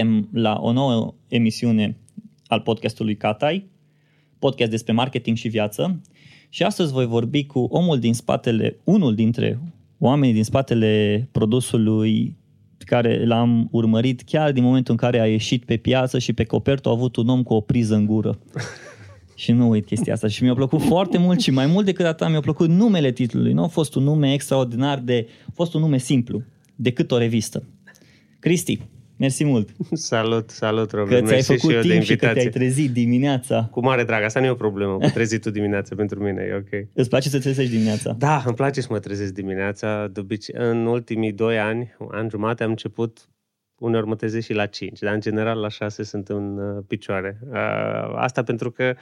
Suntem la o nouă emisiune al podcastului Catai, podcast despre marketing și viață. Și astăzi voi vorbi cu omul din spatele, unul dintre oamenii din spatele produsului pe care l-am urmărit chiar din momentul în care a ieșit pe piață și pe copertă a avut un om cu o priză în gură. și nu uit chestia asta. Și mi-a plăcut foarte mult și mai mult decât atât mi-a plăcut numele titlului. Nu a fost un nume extraordinar de... A fost un nume simplu, decât o revistă. Cristi, Mersi mult! Salut, salut, Robert! Că ți-ai făcut și timp și că te-ai trezit dimineața. Cu mare drag, asta nu e o problemă, cu trezit tu dimineața pentru mine, e ok. Îți place să te trezești dimineața? Da, îmi place să mă trezesc dimineața. De obicei, în ultimii doi ani, an jumate, am început uneori mă trezesc și la 5, dar în general la 6 sunt în uh, picioare. Uh, asta pentru că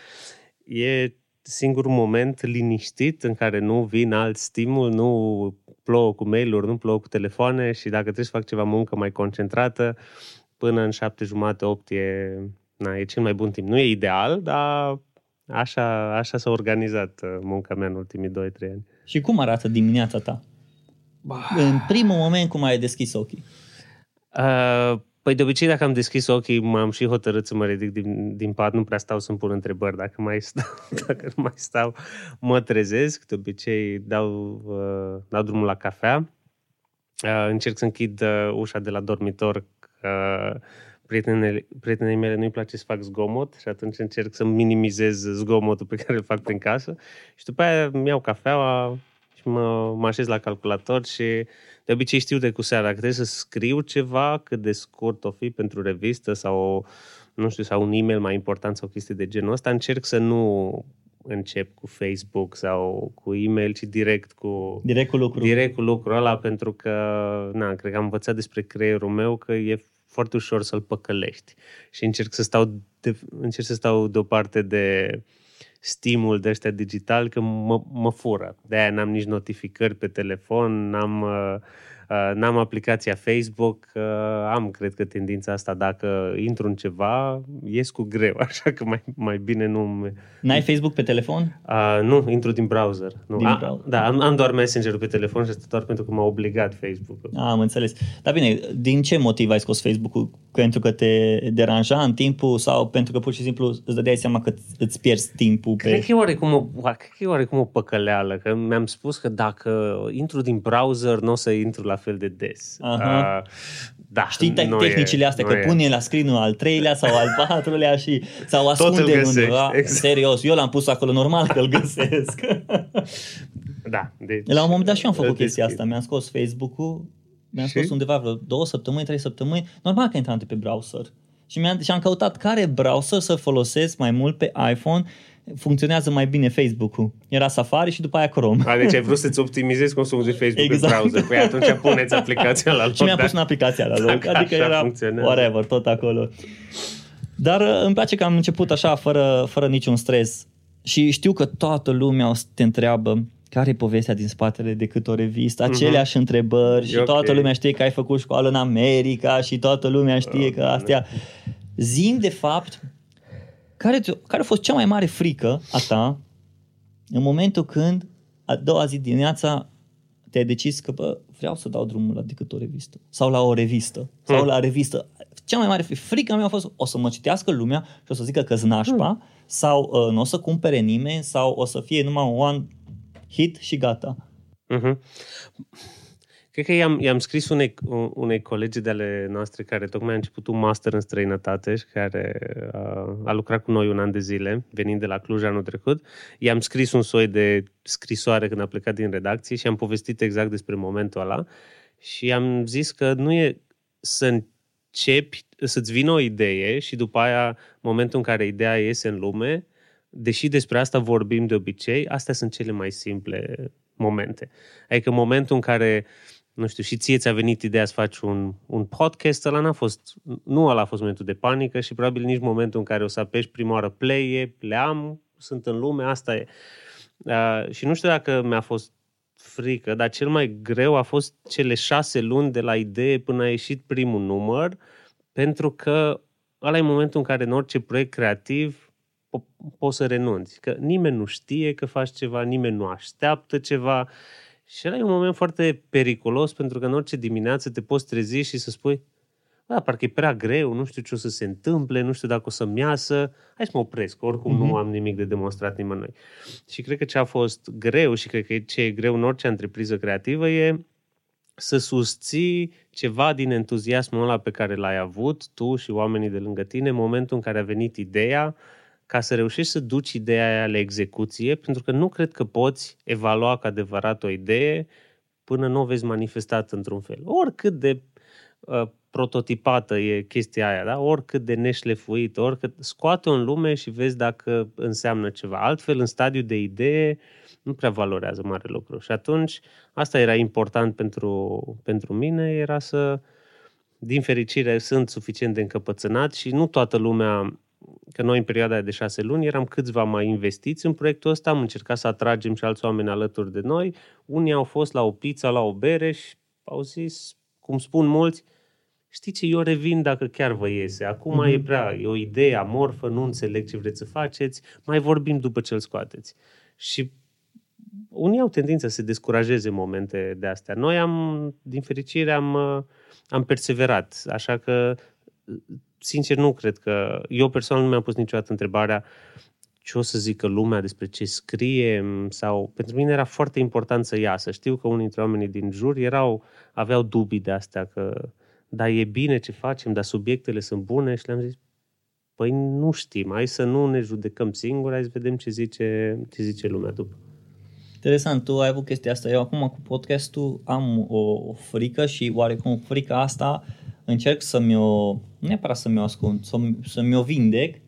e singurul moment liniștit în care nu vin alt stimul, nu plouă cu mail-uri, nu plouă cu telefoane și dacă trebuie să fac ceva muncă mai concentrată, până în șapte jumate, opt e, na, e cel mai bun timp. Nu e ideal, dar așa, așa s-a organizat uh, munca mea în ultimii 2-3 ani. Și cum arată dimineața ta? Bah. În primul moment cum ai deschis ochii? Uh, Păi de obicei dacă am deschis ochii, m-am și hotărât să mă ridic din, din pat, nu prea stau să-mi pun întrebări. Dacă mai stau, dacă nu mai stau, mă trezesc. De obicei dau, uh, dau drumul la cafea. Uh, încerc să închid uh, ușa de la dormitor. Uh, prietenele, prietenei mele nu-i place să fac zgomot și atunci încerc să minimizez zgomotul pe care îl fac prin casă. Și după aia mi iau cafeaua și mă, mă așez la calculator și de obicei știu de cu seara că trebuie să scriu ceva cât de scurt o fi pentru revistă sau, nu știu, sau un e-mail mai important sau chestii de genul ăsta. Încerc să nu încep cu Facebook sau cu e-mail, ci direct cu, direct cu lucru. Direct cu lucrul ăla, pentru că, na, cred că am învățat despre creierul meu că e foarte ușor să-l păcălești. Și încerc să stau, de, încerc să stau deoparte de stimul de ăștia digital că mă, mă fură. De-aia n-am nici notificări pe telefon, n-am, uh, uh, n-am aplicația Facebook, uh, am, cred că, tendința asta, dacă intru în ceva, ies cu greu, așa că mai, mai bine nu... N-ai Facebook pe telefon? Uh, nu, intru din browser. Nu. Din A, browser. Da, am, am doar Messenger-ul pe telefon și asta doar pentru că m-a obligat Facebook-ul. Am înțeles. Dar bine, din ce motiv ai scos Facebook-ul? pentru că te deranja în timpul sau pentru că pur și simplu îți dădeai seama că îți pierzi timpul pe... Cred că e oarecum o, cred că e oarecum o păcăleală, că mi-am spus că dacă intru din browser, nu o să intru la fel de des. Uh, da, Știi te- tehnicile astea, că e. pune la screen al treilea sau al patrulea și sau ascunde undeva. Exact. Serios, eu l-am pus acolo, normal că îl găsesc. da, deci, La un moment dat și eu am făcut chestia asta, mi-am scos Facebook-ul mi-am și? spus undeva vreo două săptămâni, trei săptămâni, normal că intram pe browser. Și, mi-am, și am căutat care browser să folosesc mai mult pe iPhone funcționează mai bine Facebook-ul. Era Safari și după aia Chrome. A, deci ai vrut să-ți optimizezi consumul de Facebook exact. în browser. Păi atunci puneți aplicația la loc. Și mi-am pus în aplicația la loc. Adică era whatever, tot acolo. Dar uh, îmi place că am început așa, fără, fără niciun stres. Și știu că toată lumea o să te întreabă care e povestea din spatele decât o revistă, mhm. aceleași uh-huh. întrebări și okay. toată lumea știe că ai făcut școală în America și toată lumea știe că astea... Zim de fapt care, care a fost cea mai mare frică a ta în momentul când a doua zi dimineața te-ai decis că bă, vreau să dau drumul la decât o revistă sau la o revistă sau hmm. la revistă. Cea mai mare frică mea a fost o să mă citească lumea și o să zică că znașpa hmm. sau uh, nu o să cumpere nimeni sau o să fie numai un one hit și gata. Uh-huh. Cred că i-am, i-am scris unei, unei colegi de ale noastre care tocmai a început un master în străinătate și care a, a lucrat cu noi un an de zile, venind de la Cluj anul trecut. I-am scris un soi de scrisoare când a plecat din redacție și am povestit exact despre momentul ăla și am zis că nu e să începi, să-ți vină o idee și după aia, momentul în care ideea iese în lume, deși despre asta vorbim de obicei, astea sunt cele mai simple momente. Adică momentul în care, nu știu, și ție ți-a venit ideea să faci un, un podcast, ăla n-a fost, nu ăla a fost momentul de panică și probabil nici momentul în care o să apeși prima oară play, e, le am, sunt în lume, asta e. Uh, și nu știu dacă mi-a fost frică, dar cel mai greu a fost cele șase luni de la idee până a ieșit primul număr, pentru că ăla e momentul în care în orice proiect creativ po- poți să renunți. Că nimeni nu știe că faci ceva, nimeni nu așteaptă ceva. Și ăla e un moment foarte periculos pentru că în orice dimineață te poți trezi și să spui da, parcă e prea greu, nu știu ce o să se întâmple, nu știu dacă o să-mi iasă, hai să mă opresc, oricum mm-hmm. nu mhm. am nimic de demonstrat nimănui. Și cred că ce a fost greu și cred că ce e greu în orice întrepriză creativă e să susții ceva din entuziasmul ăla pe care l-ai avut tu și oamenii de lângă tine în momentul în care a venit ideea, ca să reușești să duci ideea aia la execuție, pentru că nu cred că poți evalua ca adevărat o idee până nu o vezi manifestat într-un fel. Oricât de uh, prototipată e chestia aia, da? oricât de neșlefuită, oricât scoate-o în lume și vezi dacă înseamnă ceva. Altfel, în stadiu de idee, nu prea valorează mare lucru. Și atunci, asta era important pentru, pentru mine, era să, din fericire, sunt suficient de încăpățânat și nu toată lumea că noi în perioada de șase luni eram câțiva mai investiți în proiectul ăsta, am încercat să atragem și alți oameni alături de noi. Unii au fost la o pizza, la o bere și au zis, cum spun mulți, știi ce, eu revin dacă chiar vă iese. Acum mm-hmm. e prea, e o idee amorfă, nu înțeleg ce vreți să faceți, mai vorbim după ce îl scoateți. Și unii au tendința să se descurajeze în momente de astea. Noi am, din fericire, am, am perseverat, așa că sincer, nu cred că... Eu personal nu mi-am pus niciodată întrebarea ce o să zică lumea despre ce scrie sau... Pentru mine era foarte important să iasă. Știu că unii dintre oamenii din jur erau, aveau dubii de astea că da, e bine ce facem, dar subiectele sunt bune și le-am zis păi nu știm, hai să nu ne judecăm singuri, hai să vedem ce zice, ce zice lumea după. Interesant, tu ai avut chestia asta. Eu acum cu podcastul am o, o frică și oarecum frica asta încerc să-mi o, nu neapărat să-mi o ascund, să-mi, să-mi o vindec,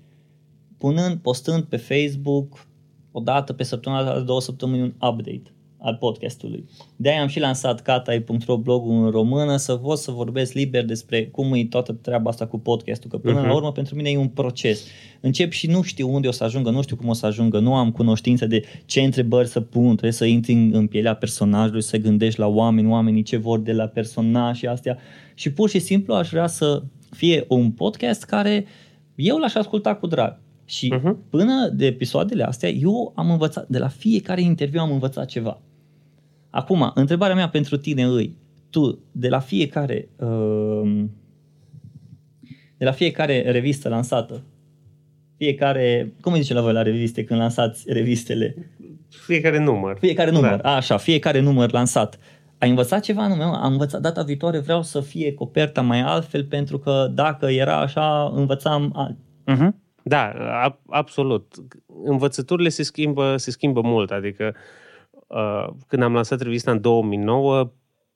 punând, postând pe Facebook o dată pe săptămână, două săptămâni un update al podcastului. De-aia am și lansat catai.ro blogul în română să pot să vorbesc liber despre cum e toată treaba asta cu podcastul, că până uh-huh. la mhm. urmă pentru mine e un proces. Încep și nu știu unde o să ajungă, nu știu cum o să ajungă, nu am cunoștință de ce întrebări să pun, trebuie să intri în pielea personajului, să gândești la oameni, oamenii ce vor de la personaj și astea și pur și simplu aș vrea să fie un podcast care eu l-aș asculta cu drag. Și uh-huh. până de episoadele astea, eu am învățat, de la fiecare interviu am învățat ceva. Acum, întrebarea mea pentru tine îi, tu, de la fiecare uh, de la fiecare revistă lansată, fiecare, cum zice la voi la reviste când lansați revistele? Fiecare număr. Fiecare număr, da. așa, fiecare număr lansat. Ai învățat ceva anume? Am învățat data viitoare, vreau să fie coperta mai altfel pentru că dacă era așa, învățam alt. Uh-huh. Da, absolut. Învățăturile se schimbă, se schimbă mult, adică uh, când am lansat revista în 2009,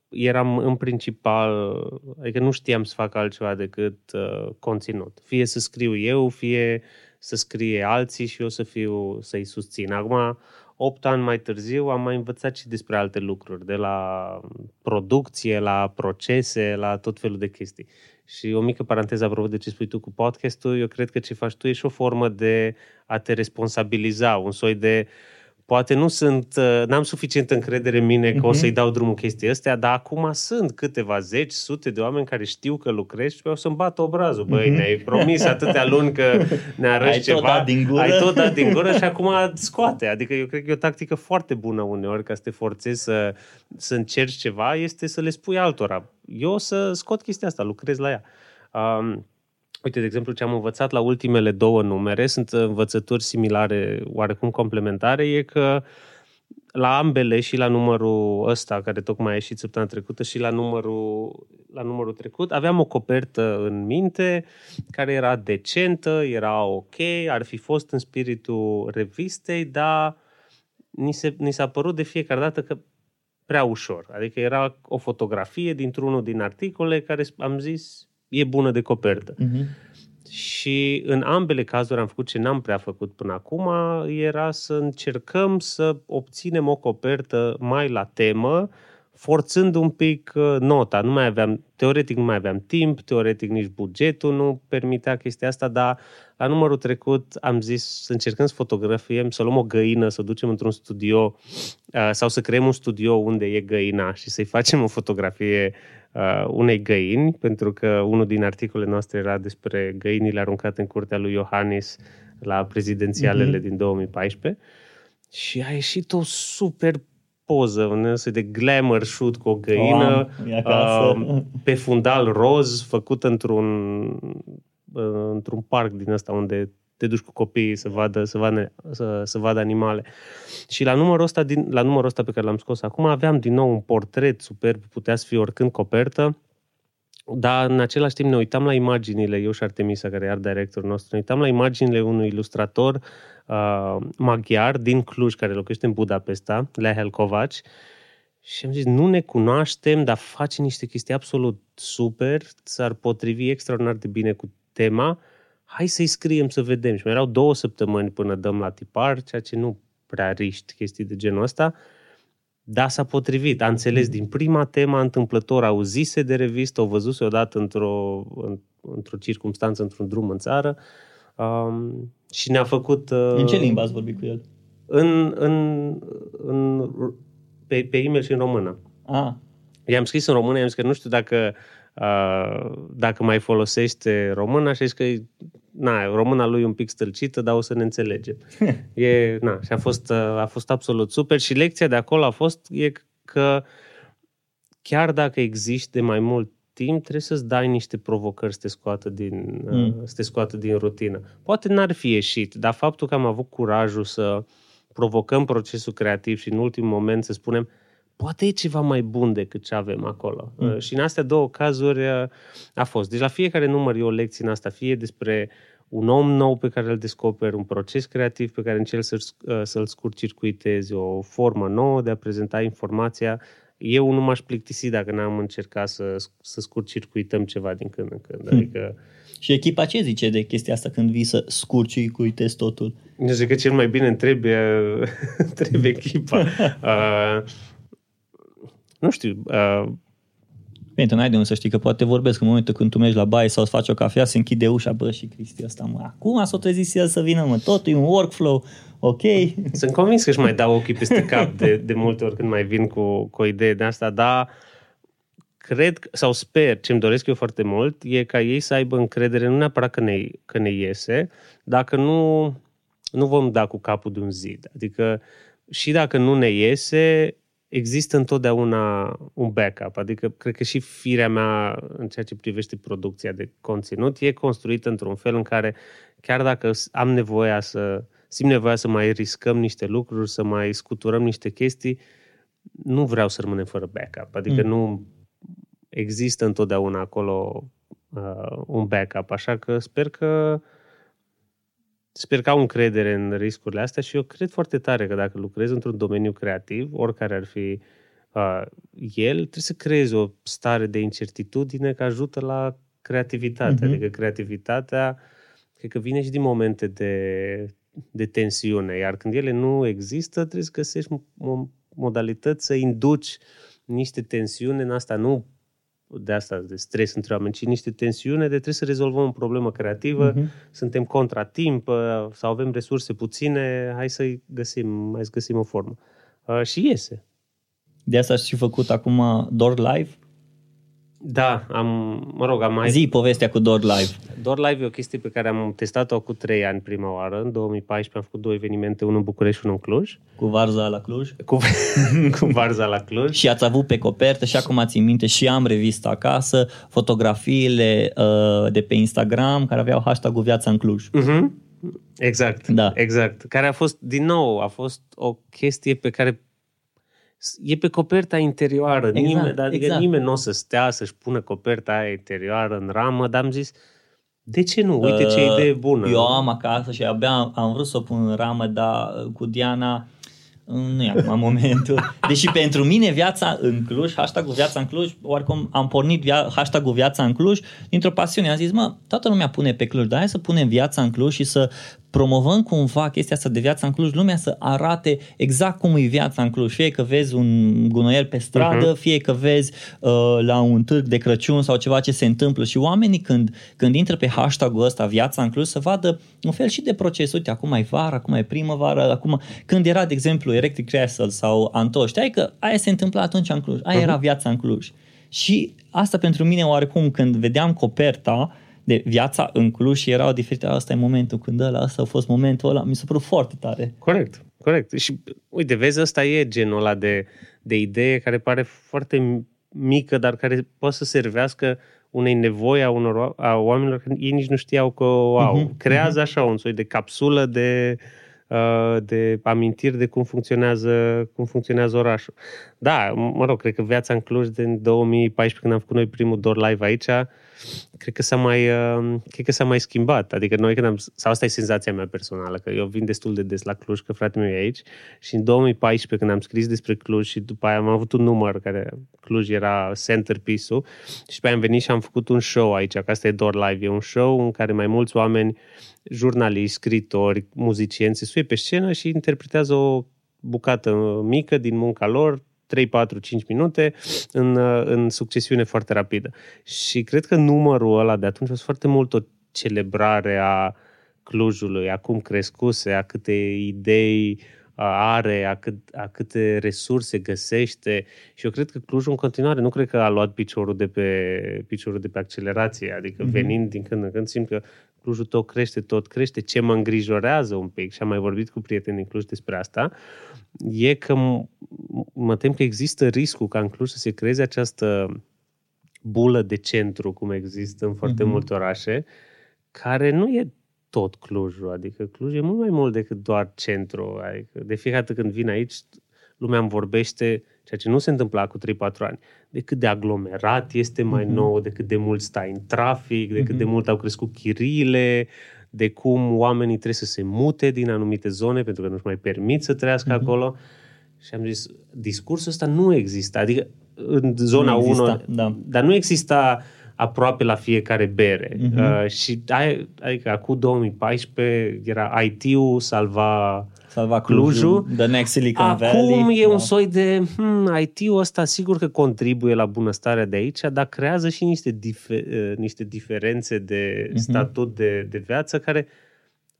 eram în principal, adică nu știam să fac altceva decât uh, conținut. Fie să scriu eu, fie să scrie alții și eu să fiu, să-i susțin. Acum, 8 ani mai târziu am mai învățat și despre alte lucruri, de la producție, la procese, la tot felul de chestii. Și o mică paranteză apropo de ce spui tu cu podcastul, eu cred că ce faci tu e și o formă de a te responsabiliza, un soi de uh, poate nu sunt, uh, n-am suficient încredere în mine că uh-huh. o să-i mhm. dau drumul chestii astea, dar acum sunt câteva zeci, sute de oameni care știu că lucrezi și o să-mi bat obrazul. Băi, uh-huh. ne-ai promis atâtea luni că ne arăți ceva, tot dat din gură. ai tot dat din gură și acum scoate. Adică eu cred că e o tactică foarte bună uneori ca să te forțezi să, să încerci ceva, este să le spui altora. Eu o să scot chestia asta, lucrez la ea. Um, Uite, de exemplu, ce am învățat la ultimele două numere, sunt învățături similare, oarecum complementare, e că la ambele și la numărul ăsta, care tocmai a ieșit săptămâna trecută, și la numărul, la numărul trecut, aveam o copertă în minte care era decentă, era ok, ar fi fost în spiritul revistei, dar ni, se, ni s-a părut de fiecare dată că prea ușor. Adică era o fotografie dintr-unul din articole care am zis e bună de copertă. Uh-huh. Și în ambele cazuri am făcut ce n-am prea făcut până acum, era să încercăm să obținem o copertă mai la temă, forțând un pic uh, nota. Nu mai aveam, teoretic nu mai aveam timp, teoretic nici bugetul nu permitea chestia asta, dar la numărul trecut am zis să încercăm să fotografiem, să luăm o găină, să o ducem într-un studio uh, sau să creăm un studio unde e găina și să-i facem o fotografie uh, unei găini, pentru că unul din articolele noastre era despre găinile aruncate în curtea lui Iohannis la prezidențialele mm-hmm. din 2014 și a ieșit o super poză, un soi de glamour shoot cu o găină wow, uh, pe fundal roz, făcut într-un, uh, într-un parc din ăsta unde te duci cu copiii să vadă, să vadă, să, să vadă animale. Și la numărul, ăsta din, la numărul ăsta pe care l-am scos acum aveam din nou un portret superb, putea să fie oricând copertă, dar în același timp ne uitam la imaginile, eu și Artemisa, care e art directorul nostru, ne uitam la imaginile unui ilustrator uh, maghiar din Cluj, care locuiește în Budapesta, Lehel Kovac, și am zis, nu ne cunoaștem, dar face niște chestii absolut super, s-ar potrivi extraordinar de bine cu tema, hai să-i scriem să vedem. Și mai erau două săptămâni până dăm la tipar, ceea ce nu prea riști chestii de genul ăsta. Da, s-a potrivit. A înțeles din prima tema, întâmplător, auzise de revistă, o văzuse odată într-o, într-o circunstanță, într-un drum în țară um, și ne-a făcut... Uh, în ce limbă ați vorbit cu el? În, în, în, pe, pe e-mail și în română. Ah. I-am scris în română, i-am zis că nu știu dacă dacă mai folosește româna și că na, româna lui e un pic stâlcită, dar o să ne înțelegem. E, na, și a fost, a fost absolut super și lecția de acolo a fost e că chiar dacă există de mai mult timp, trebuie să-ți dai niște provocări să te scoată din, mm. să te scoată din rutină. Poate n-ar fi ieșit, dar faptul că am avut curajul să provocăm procesul creativ și în ultimul moment să spunem poate e ceva mai bun decât ce avem acolo. Mm. Uh, și în astea două cazuri uh, a fost. Deci la fiecare număr e o lecție în asta, fie despre un om nou pe care îl descoperi, un proces creativ pe care încerci să-l, uh, să-l scurt-circuitezi, o formă nouă de a prezenta informația. Eu nu m-aș plictisi dacă n-am încercat să, să scurt-circuităm ceva din când în când. Mm. Adică, și echipa ce zice de chestia asta când vii să scurt-circuitezi totul? Nu zic că cel mai bine trebuie, trebuie echipa. uh, nu știu, uh, Bine, tu n-ai de unde să știi că poate vorbesc în momentul când tu mergi la baie sau să faci o cafea, se închide ușa, bă, și Cristi ăsta, mă, acum s-o trezit el să vină, mă, totul e un workflow, ok. Sunt convins că își mai dau ochii peste cap de, de multe ori când mai vin cu, cu o idee de asta, dar cred sau sper, ce-mi doresc eu foarte mult, e ca ei să aibă încredere, nu neapărat că ne, că ne iese, dacă nu, nu vom da cu capul de un zid. Adică și dacă nu ne iese, există întotdeauna un backup, adică cred că și firea mea în ceea ce privește producția de conținut e construită într-un fel în care chiar dacă am nevoia să simt nevoia să mai riscăm niște lucruri, să mai scuturăm niște chestii, nu vreau să rămânem fără backup. Adică mm. nu există întotdeauna acolo uh, un backup, așa că sper că Sper că au încredere în riscurile astea și eu cred foarte tare că dacă lucrezi într-un domeniu creativ, oricare ar fi uh, el, trebuie să creezi o stare de incertitudine care ajută la creativitate. Mm-hmm. Adică creativitatea, cred că vine și din momente de, de tensiune, iar când ele nu există, trebuie să găsești modalități să induci niște tensiune în asta, nu de asta, de stres între oameni, ci niște tensiune de trebuie să rezolvăm o problemă creativă, uh-huh. suntem contra timp uh, sau avem resurse puține, hai să găsim, hai să găsim o formă. Uh, și iese. De asta ați și făcut acum Door Live? Da, am, mă rog, am mai... Zi povestea cu Door Live. Door Live e o chestie pe care am testat-o cu trei ani prima oară. În 2014 am făcut două evenimente, unul în București și unul în Cluj. Cu Varza la Cluj? Cu, cu Varza la Cluj. și ați avut pe copertă și acum țin minte și am revista acasă, fotografiile uh, de pe Instagram care aveau hashtag-ul Viața în Cluj. Uh-huh. Exact, da. exact. Care a fost, din nou, a fost o chestie pe care e pe coperta interioară. Exact, nimeni, adică exact. nimeni nu o să stea să-și pună coperta aia interioară în ramă, dar am zis, de ce nu? Uite ce uh, idee bună. Eu am acasă și abia am vrut să o pun în ramă, dar cu Diana nu e acum momentul. Deși pentru mine viața în Cluj, hashtag viața în Cluj, oricum am pornit via, hashtag viața în Cluj dintr-o pasiune. Am zis, mă, toată lumea pune pe Cluj, dar hai să punem viața în Cluj și să promovăm cumva chestia asta de viața în Cluj, lumea să arate exact cum e viața în Cluj. Fie că vezi un gunoier pe stradă, uh-huh. fie că vezi uh, la un târg de Crăciun sau ceva ce se întâmplă și oamenii când, când intră pe hashtag-ul ăsta, viața în Cluj, să vadă un fel și de proces. Uite, acum e vară, acum e primăvară, acum când era, de exemplu, Electric Castle sau Antoș, știai că aia se întâmpla atunci în Cluj, aia uh-huh. era viața în Cluj. Și asta pentru mine oarecum când vedeam coperta, de viața în Cluj și erau diferite. Asta e momentul când ăla, asta a fost momentul ăla. Mi s-a părut foarte tare. Corect, corect. Și uite, vezi, ăsta e genul ăla de, de idee care pare foarte mică, dar care poate să servească unei nevoi a, unor, a oamenilor care ei nici nu știau că o au. Uh-huh, Creează uh-huh. așa un soi de capsulă de uh, Uh, de amintiri de cum funcționează, cum funcționează orașul. Da, mă rog, cred că viața în Cluj din 2014, când am făcut noi primul door live aici, cred că s-a mai, uh, cred că s-a mai schimbat. Adică noi când am, sau asta e senzația mea personală, că eu vin destul de des la Cluj, că fratele meu e aici și în 2014 când am scris despre Cluj și după aia am avut un număr care Cluj era centerpiece-ul și pe aia am venit și am făcut un show aici, că asta e Door Live, e un show în care mai mulți oameni jurnaliști, scritori, muzicieni se suie pe scenă și interpretează o bucată mică din munca lor, 3, 4, 5 minute în, în succesiune foarte rapidă. Și cred că numărul ăla de atunci a fost foarte mult o celebrare a Clujului, a cum crescuse, a câte idei are, a, cât, a câte resurse găsește și eu cred că Clujul în continuare nu cred că a luat piciorul de pe, piciorul de pe accelerație, adică mm-hmm. venind din când în când simt că Clujul tot crește, tot crește. Ce mă îngrijorează un pic, și am mai vorbit cu prieteni din Cluj despre asta, e că mă tem că există riscul ca în Cluj să se creeze această bulă de centru, cum există în foarte mm-hmm. multe orașe, care nu e tot Clujul. Adică Cluj e mult mai mult decât doar centru. Adică de fiecare dată când vin aici, lumea îmi vorbește ceea ce nu se întâmpla cu 3-4 ani, de cât de aglomerat este mai mm-hmm. nou, de cât de mult stai în trafic, de cât mm-hmm. de mult au crescut chiriile, de cum oamenii trebuie să se mute din anumite zone pentru că nu-și mai permit să trăiască mm-hmm. acolo. Și am zis, discursul ăsta nu există. Adică în zona 1, da. dar nu exista aproape la fiecare bere. Mm-hmm. Uh, și adică acum 2014 era IT-ul salva Salva Clujul. The next Silicon Acum Valley. Acum e da. un soi de hmm, IT-ul ăsta sigur că contribuie la bunăstarea de aici, dar creează și niște, difer- uh, niște diferențe de uh-huh. statut de, de viață care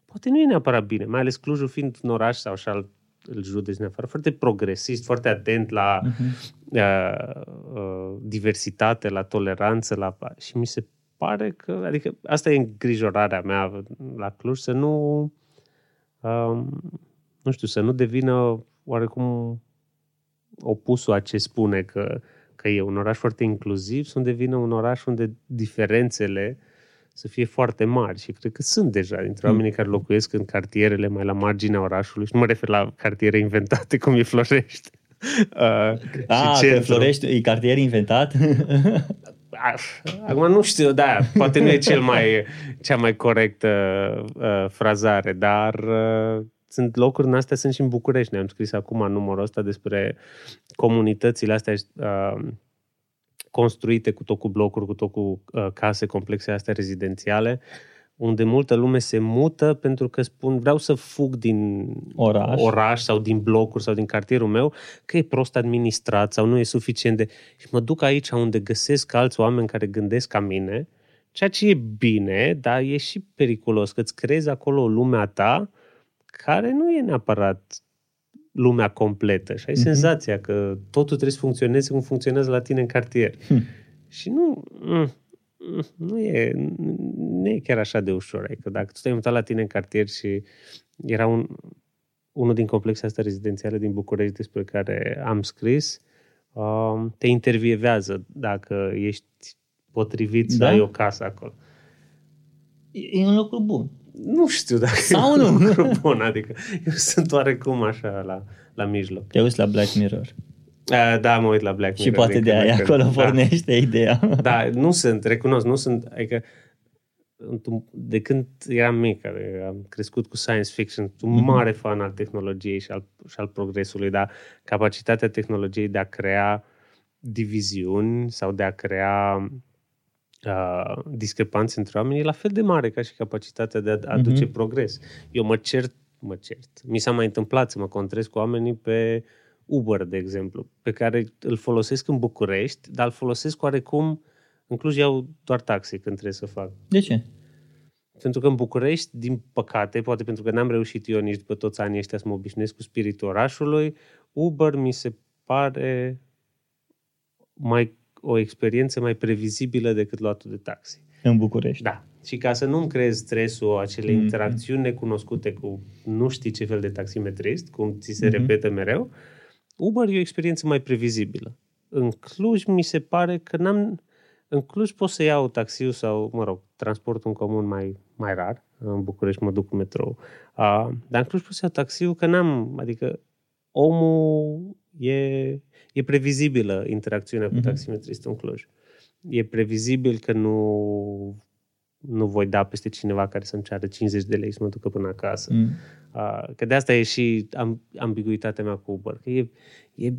poate nu e neapărat bine, mai ales Clujul fiind un oraș sau așa îl judeci neapărat, foarte progresist, foarte atent la uh-huh. uh, uh, diversitate, la toleranță, la și mi se pare că, adică asta e îngrijorarea mea la Cluj, să nu uh, nu știu, să nu devină oarecum opusul a ce spune că, că e un oraș foarte inclusiv, să nu devină un oraș unde diferențele să fie foarte mari și cred că sunt deja dintre mm. oamenii care locuiesc în cartierele mai la marginea orașului și nu mă refer la cartiere inventate cum e Florești. Uh, A, că Florești e cartier inventat? Acum nu știu, da, poate nu e cel mai, cea mai corectă uh, frazare, dar uh, sunt locuri în astea, sunt și în București. Ne-am scris acum numărul ăsta despre comunitățile astea uh, construite cu tot cu blocuri, cu tot cu uh, case complexe astea rezidențiale, unde multă lume se mută pentru că spun vreau să fug din oraș, oraș sau din blocuri sau din cartierul meu, că e prost administrat sau nu e suficient de... Și mă duc aici unde găsesc alți oameni care gândesc ca mine, ceea ce e bine, dar e și periculos, că îți creezi acolo o lume a ta care nu e neapărat lumea completă și ai mm-hmm. senzația că totul trebuie să funcționeze cum funcționează la tine în cartier. Hm. Și nu, mm, mm, nu e, nu e chiar așa de ușor. Adică dacă tu te-ai mutat la tine în cartier și era un, unul din complexele astea rezidențiale din București despre care am scris, uh, te intervievează dacă ești potrivit să da? ai o casă acolo. E un lucru bun nu știu dacă Sau e un nu? lucru bun, adică eu sunt oarecum așa la, la mijloc. Te uiți la Black Mirror. Uh, da, mă uit la Black Mirror. Și poate de aia acolo da. pornește ideea. Da, nu sunt, recunosc, nu sunt, adică de când eram mic, am crescut cu science fiction, sunt un mm-hmm. mare fan al tehnologiei și al, și al progresului, dar capacitatea tehnologiei de a crea diviziuni sau de a crea uh, discrepanțe între oameni e la fel de mare ca și capacitatea de a aduce mm-hmm. progres. Eu mă cert, mă cert. Mi s-a mai întâmplat să mă contrez cu oamenii pe Uber, de exemplu, pe care îl folosesc în București, dar îl folosesc oarecum în Cluj iau doar taxi când trebuie să fac. De ce? Pentru că în București, din păcate, poate pentru că n-am reușit eu nici după toți anii ăștia să mă obișnuiesc cu spiritul orașului, Uber mi se pare mai o experiență mai previzibilă decât luatul de taxi. În București. Da. Și ca să nu-mi creezi stresul, acele mm. interacțiuni necunoscute cu nu știi ce fel de taximetrist, cum ți se mm-hmm. repetă mereu, Uber e o experiență mai previzibilă. În Cluj mi se pare că n-am... În Cluj pot să iau taxiul sau, mă rog, transportul în comun mai, mai rar. În București mă duc cu metrou. Uh, dar în Cluj pot să iau taxiul că n-am... Adică omul e, e previzibilă interacțiunea cu mm-hmm. taximetristul în Cluj. E previzibil că nu nu voi da peste cineva care să-mi ceară 50 de lei să mă ducă până acasă. Mm. Uh, că de asta e și ambiguitatea mea cu Uber. Că e, e,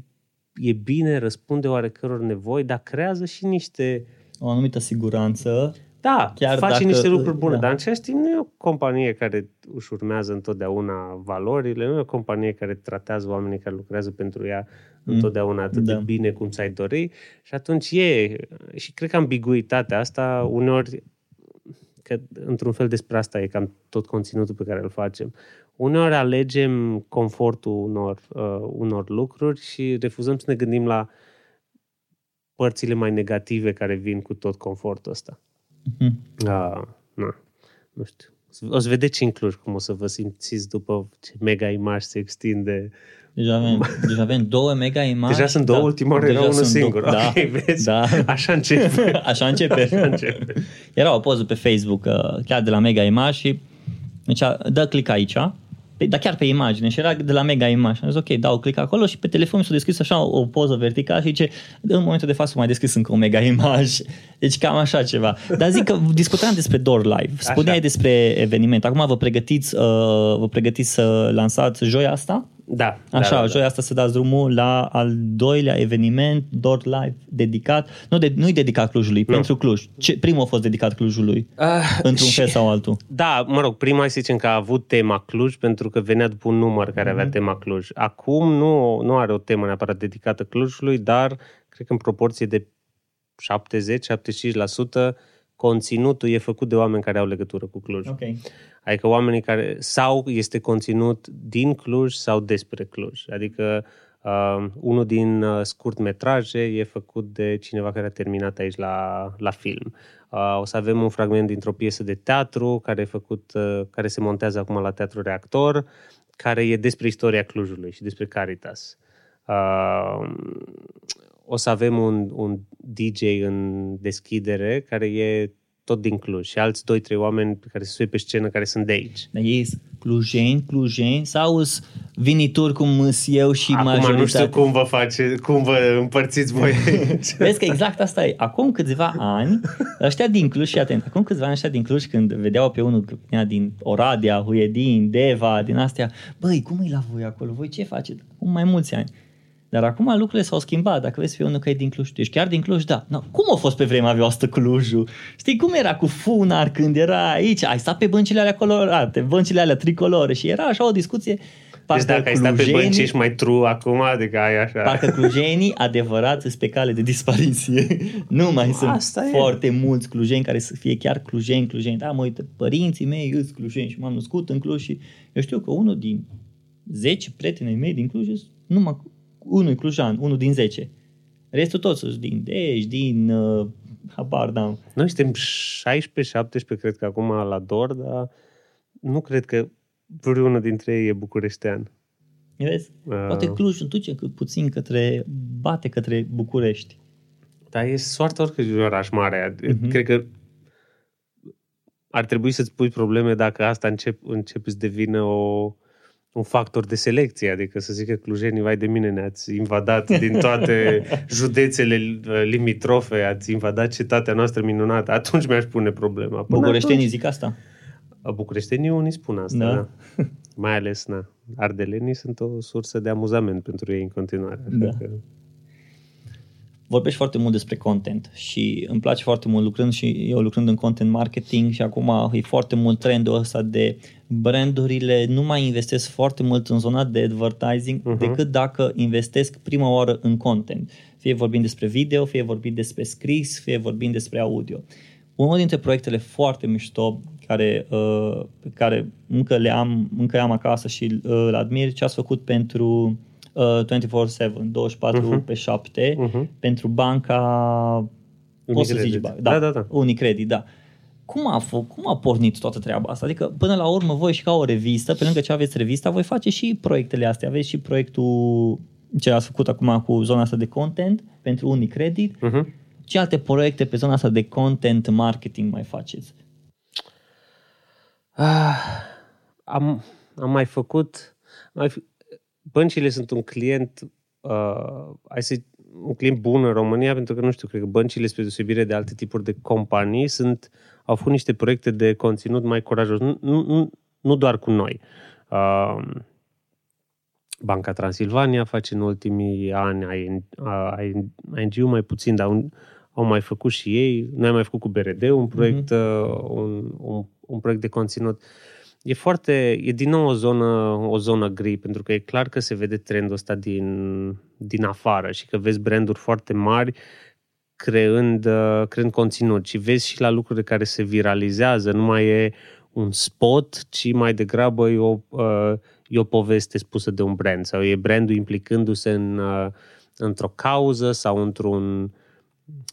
e bine, răspunde oarecăror nevoi, dar creează și niște... O anumită siguranță. Da, Chiar face dacă, niște lucruri bune, da. dar în același timp nu e o companie care își urmează întotdeauna valorile, nu e o companie care tratează oamenii care lucrează pentru ea mm. întotdeauna atât da. de bine cum ți-ai dori și atunci e, și cred că ambiguitatea asta uneori că într-un fel despre asta e cam tot conținutul pe care îl facem. Uneori alegem confortul unor, uh, unor lucruri și refuzăm să ne gândim la părțile mai negative care vin cu tot confortul ăsta. Mm-hmm. Uh, na, nu știu. O să vedeți în Cluj cum o să vă simțiți după ce mega imaj se extinde Deja avem, deja avem două mega imagi. Deja sunt două, da, ultima oară era unul singur. Două, da, okay, vezi? Da. Așa începe. Așa începe. Așa începe. Era o poză pe Facebook, uh, chiar de la mega imagi și deci, dă click aici, dar chiar pe imagine și era de la mega imagi. Am zis, ok, dau click acolo și pe telefon mi s-a deschis așa o, o poză verticală și zice, în momentul de față mai deschis încă o mega imaj. Deci cam așa ceva. Dar zic că discutam despre Door Live. Spuneai așa. despre eveniment. Acum vă pregătiți, uh, vă pregătiți să lansați joia asta? Da. Așa, da, da, joia da. asta să dați drumul la al doilea eveniment, Door Live, dedicat, nu, de, nu-i dedicat Clujului, nu. pentru Cluj. Ce, primul a fost dedicat Clujului, uh, într-un și, fel sau altul. Da, mă rog, prima să zicem că a avut tema Cluj pentru că venea după un număr care avea mm-hmm. tema Cluj. Acum nu, nu are o temă neapărat dedicată Clujului, dar cred că în proporție de 70-75% conținutul e făcut de oameni care au legătură cu Cluj. Okay. Adică oamenii care, sau este conținut din Cluj sau despre Cluj. Adică uh, unul din uh, scurtmetraje e făcut de cineva care a terminat aici la, la film. Uh, o să avem un fragment dintr-o piesă de teatru care, e făcut, uh, care se montează acum la Teatru Reactor, care e despre istoria Clujului și despre Caritas. Uh, o să avem un, un DJ în deschidere care e tot din Cluj și alți doi, trei oameni care se suie pe scenă care sunt de aici. Dar ei clujeni, clujeni sau vinituri cum eu și Acum majoritatea? nu știu cum vă face, cum vă împărțiți voi Vezi că exact asta e. Acum câțiva ani, ăștia din Cluj, și atent, acum câțiva ani ăștia din Cluj, când vedeau pe unul din Oradea, Huedin, Deva, din astea, băi, cum e la voi acolo? Voi ce faceți? Acum mai mulți ani. Dar acum lucrurile s-au schimbat. Dacă vezi pe unul că e din Cluj, tu ești chiar din Cluj? Da. No, cum a fost pe vremea voastră Clujul? Știi cum era cu Funar când era aici? Ai stat pe băncile alea colorate, băncile alea tricolore și era așa o discuție Parcă deci dacă ai stat pe bănci ești mai true acum, adică ai așa... Parcă clujenii adevărați sunt pe cale de dispariție. nu mai Asta sunt e. foarte mulți clujeni care să fie chiar clujeni, clujeni. Da, mă uite, părinții mei sunt clujeni și m-am născut în Cluj și eu știu că unul din 10 prietenii mei din Cluj numai unul clujan, unul din 10. Restul toți sunt din Dej, din uh, habar n-am. Noi suntem 16-17, cred că acum la DOR, dar nu cred că vreunul dintre ei e bucureștean. Vezi? Uh. Poate Cluj duce puțin către, bate către București. Dar e soarta oricărui oraș mare. Uh-huh. Cred că ar trebui să-ți pui probleme dacă asta încep, începe să devină o, un factor de selecție, adică să zică clujenii, vai de mine, ne-ați invadat din toate județele uh, limitrofe, ați invadat cetatea noastră minunată, atunci mi-aș pune problema. Până Bucureștenii atunci, zic asta? Bucureștenii unii spun asta, da. da. Mai ales, na, ardelenii sunt o sursă de amuzament pentru ei în continuare. Da. Că vorbești foarte mult despre content și îmi place foarte mult lucrând și eu lucrând în content marketing și acum e foarte mult trendul ăsta de brandurile nu mai investesc foarte mult în zona de advertising uh-huh. decât dacă investesc prima oară în content. Fie vorbim despre video, fie vorbim despre scris, fie vorbim despre audio. Unul dintre proiectele foarte mișto care, uh, care încă le am, încă am acasă și uh, îl admir, ce ați făcut pentru uh, 24-7, 24 uh-huh. pe 7, uh-huh. pentru banca, poți să zici, da, da, da, da. Unicredit, da. Cum a, f- cum a pornit toată treaba asta? Adică, până la urmă, voi și ca o revistă, pe lângă ce aveți revista, voi face și proiectele astea. Aveți și proiectul ce ați făcut acum cu zona asta de content pentru Unicredit. Uh-huh. Ce alte proiecte pe zona asta de content marketing mai faceți? Ah, am, am mai făcut... Mai, băncile sunt un client, uh, hai să un client bun în România, pentru că, nu știu, cred că băncile, spre deosebire de alte tipuri de companii, sunt, au făcut niște proiecte de conținut mai curajos. Nu, nu, nu doar cu noi. Uh, Banca Transilvania face în ultimii ani ING-ul mai puțin, dar un, au mai făcut și ei. Noi am mai făcut cu BRD un proiect, mm-hmm. un, un, un proiect de conținut. E foarte, e din nou o zonă, o zonă gri, pentru că e clar că se vede trendul ăsta din, din afară și că vezi branduri foarte mari creând, uh, creând conținut și vezi și la lucruri care se viralizează, nu mai e un spot, ci mai degrabă e o, uh, e o poveste spusă de un brand sau e brandul implicându-se în, uh, într-o cauză sau într-un,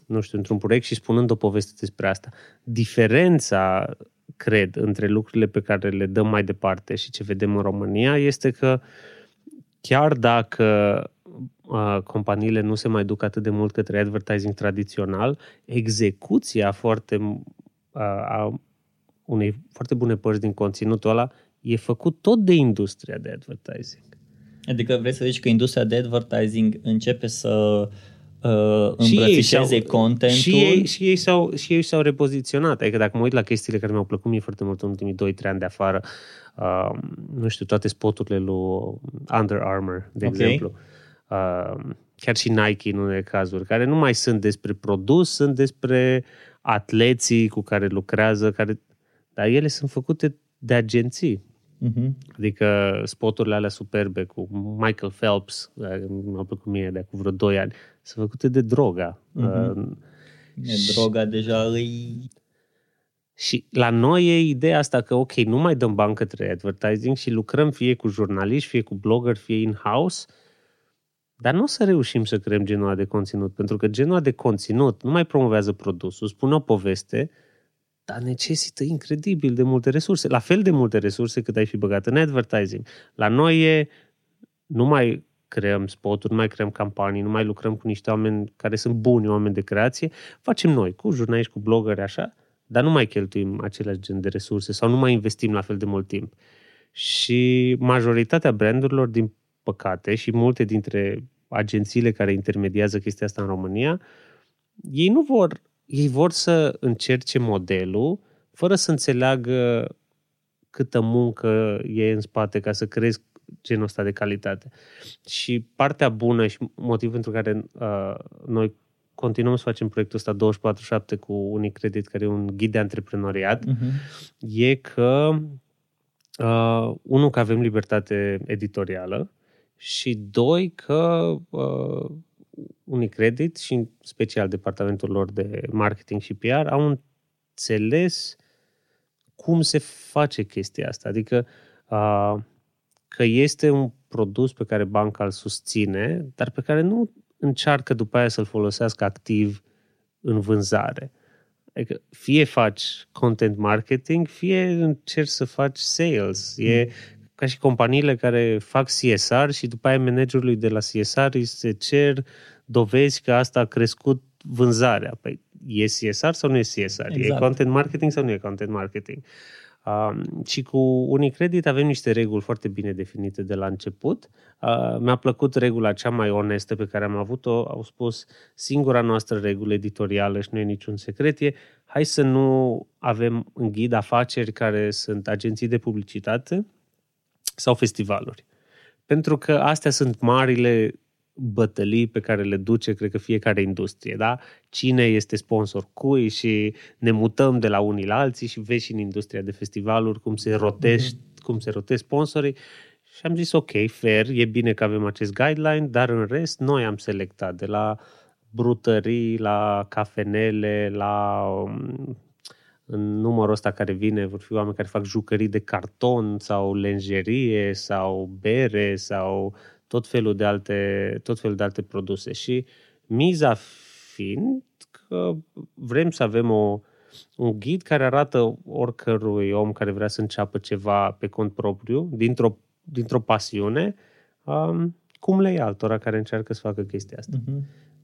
nu știu, într-un proiect și spunând o poveste despre asta. Diferența, cred, între lucrurile pe care le dăm mai departe și ce vedem în România este că chiar dacă uh, companiile nu se mai duc atât de mult către advertising tradițional, execuția foarte uh, a unei foarte bune părți din conținutul ăla e făcut tot de industria de advertising. Adică vrei să zici că industria de advertising începe să uh, îmbrățișeze contentul. Și ei, și, ei s-au, și ei s-au repoziționat. Adică dacă mă uit la chestiile care mi-au plăcut mie foarte mult în ultimii 2-3 ani de afară, uh, nu știu, toate spoturile lui Under Armour, de okay. exemplu, uh, chiar și Nike în unele cazuri, care nu mai sunt despre produs, sunt despre atleții cu care lucrează, care, dar ele sunt făcute de agenții. Uh-huh. Adică spoturile alea superbe cu Michael Phelps, mi-au plăcut mie de acum vreo 2 ani, sunt făcute de droga. Uh-huh. Uh, droga deja îi... Și la noi e ideea asta că, ok, nu mai dăm bani către advertising și lucrăm fie cu jurnaliști, fie cu blogger, fie in-house, dar nu o să reușim să creăm genul de conținut, pentru că genul de conținut nu mai promovează produsul, spune o poveste, dar necesită incredibil de multe resurse. La fel de multe resurse cât ai fi băgat în advertising. La noi e, nu mai creăm spoturi, nu mai creăm campanii, nu mai lucrăm cu niște oameni care sunt buni, oameni de creație, facem noi, cu jurnaliști, cu blogări, așa, dar nu mai cheltuim același gen de resurse sau nu mai investim la fel de mult timp. Și majoritatea brandurilor, din păcate, și multe dintre agențiile care intermediază chestia asta în România, ei nu vor ei vor să încerce modelul fără să înțeleagă câtă muncă e în spate ca să creezi genul ăsta de calitate. Și partea bună și motivul pentru care uh, noi continuăm să facem proiectul ăsta 24-7 cu Unicredit, care e un ghid de antreprenoriat, uh-huh. e că uh, unul, că avem libertate editorială și doi, că uh, Unicredit și în special departamentul lor de marketing și PR au înțeles cum se face chestia asta. Adică uh, că este un produs pe care banca îl susține, dar pe care nu încearcă după aia să-l folosească activ în vânzare. Adică fie faci content marketing, fie încerci să faci sales. E ca și companiile care fac CSR și după aia managerului de la CSR îi se cer dovezi că asta a crescut vânzarea. Păi e CSR sau nu e CSR? Exact. E content marketing sau nu e content marketing? Uh, și cu Unicredit avem niște reguli foarte bine definite de la început. Uh, mi-a plăcut regula cea mai onestă pe care am avut-o. Au spus singura noastră regulă editorială și nu e niciun secret e hai să nu avem în ghid afaceri care sunt agenții de publicitate sau festivaluri. Pentru că astea sunt marile bătălii pe care le duce, cred că, fiecare industrie, da? Cine este sponsor cui și ne mutăm de la unii la alții și vezi și în industria de festivaluri cum se rotești, mm-hmm. cum se rotesc sponsorii și am zis, ok, fair, e bine că avem acest guideline, dar în rest noi am selectat de la brutării, la cafenele, la um, în numărul ăsta care vine vor fi oameni care fac jucării de carton sau lenjerie sau bere sau tot felul de alte, tot felul de alte produse. Și miza fiind că vrem să avem o, un ghid care arată oricărui om care vrea să înceapă ceva pe cont propriu, dintr-o, dintr-o pasiune, um, cum le ia altora care încearcă să facă chestia asta. Uh-huh.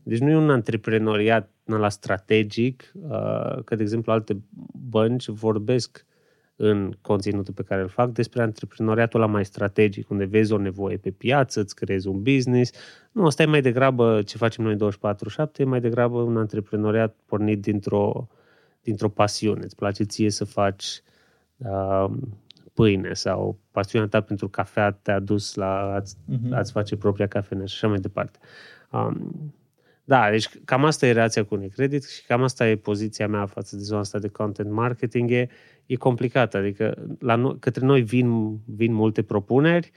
Deci nu e un antreprenoriat la strategic, uh, că, de exemplu, alte bănci vorbesc în conținutul pe care îl fac despre antreprenoriatul la mai strategic, unde vezi o nevoie pe piață, îți creezi un business. Nu, asta e mai degrabă ce facem noi 24-7, e mai degrabă un antreprenoriat pornit dintr-o, dintr-o pasiune. Îți place ție să faci uh, pâine sau pasiunea ta pentru cafea te-a dus la a-ți, uh-huh. a-ți face propria cafenea și așa mai departe. Um, da, deci cam asta e relația cu Unicredit și cam asta e poziția mea față de zona asta de content marketing. E, e complicată, adică la no- către noi vin, vin multe propuneri,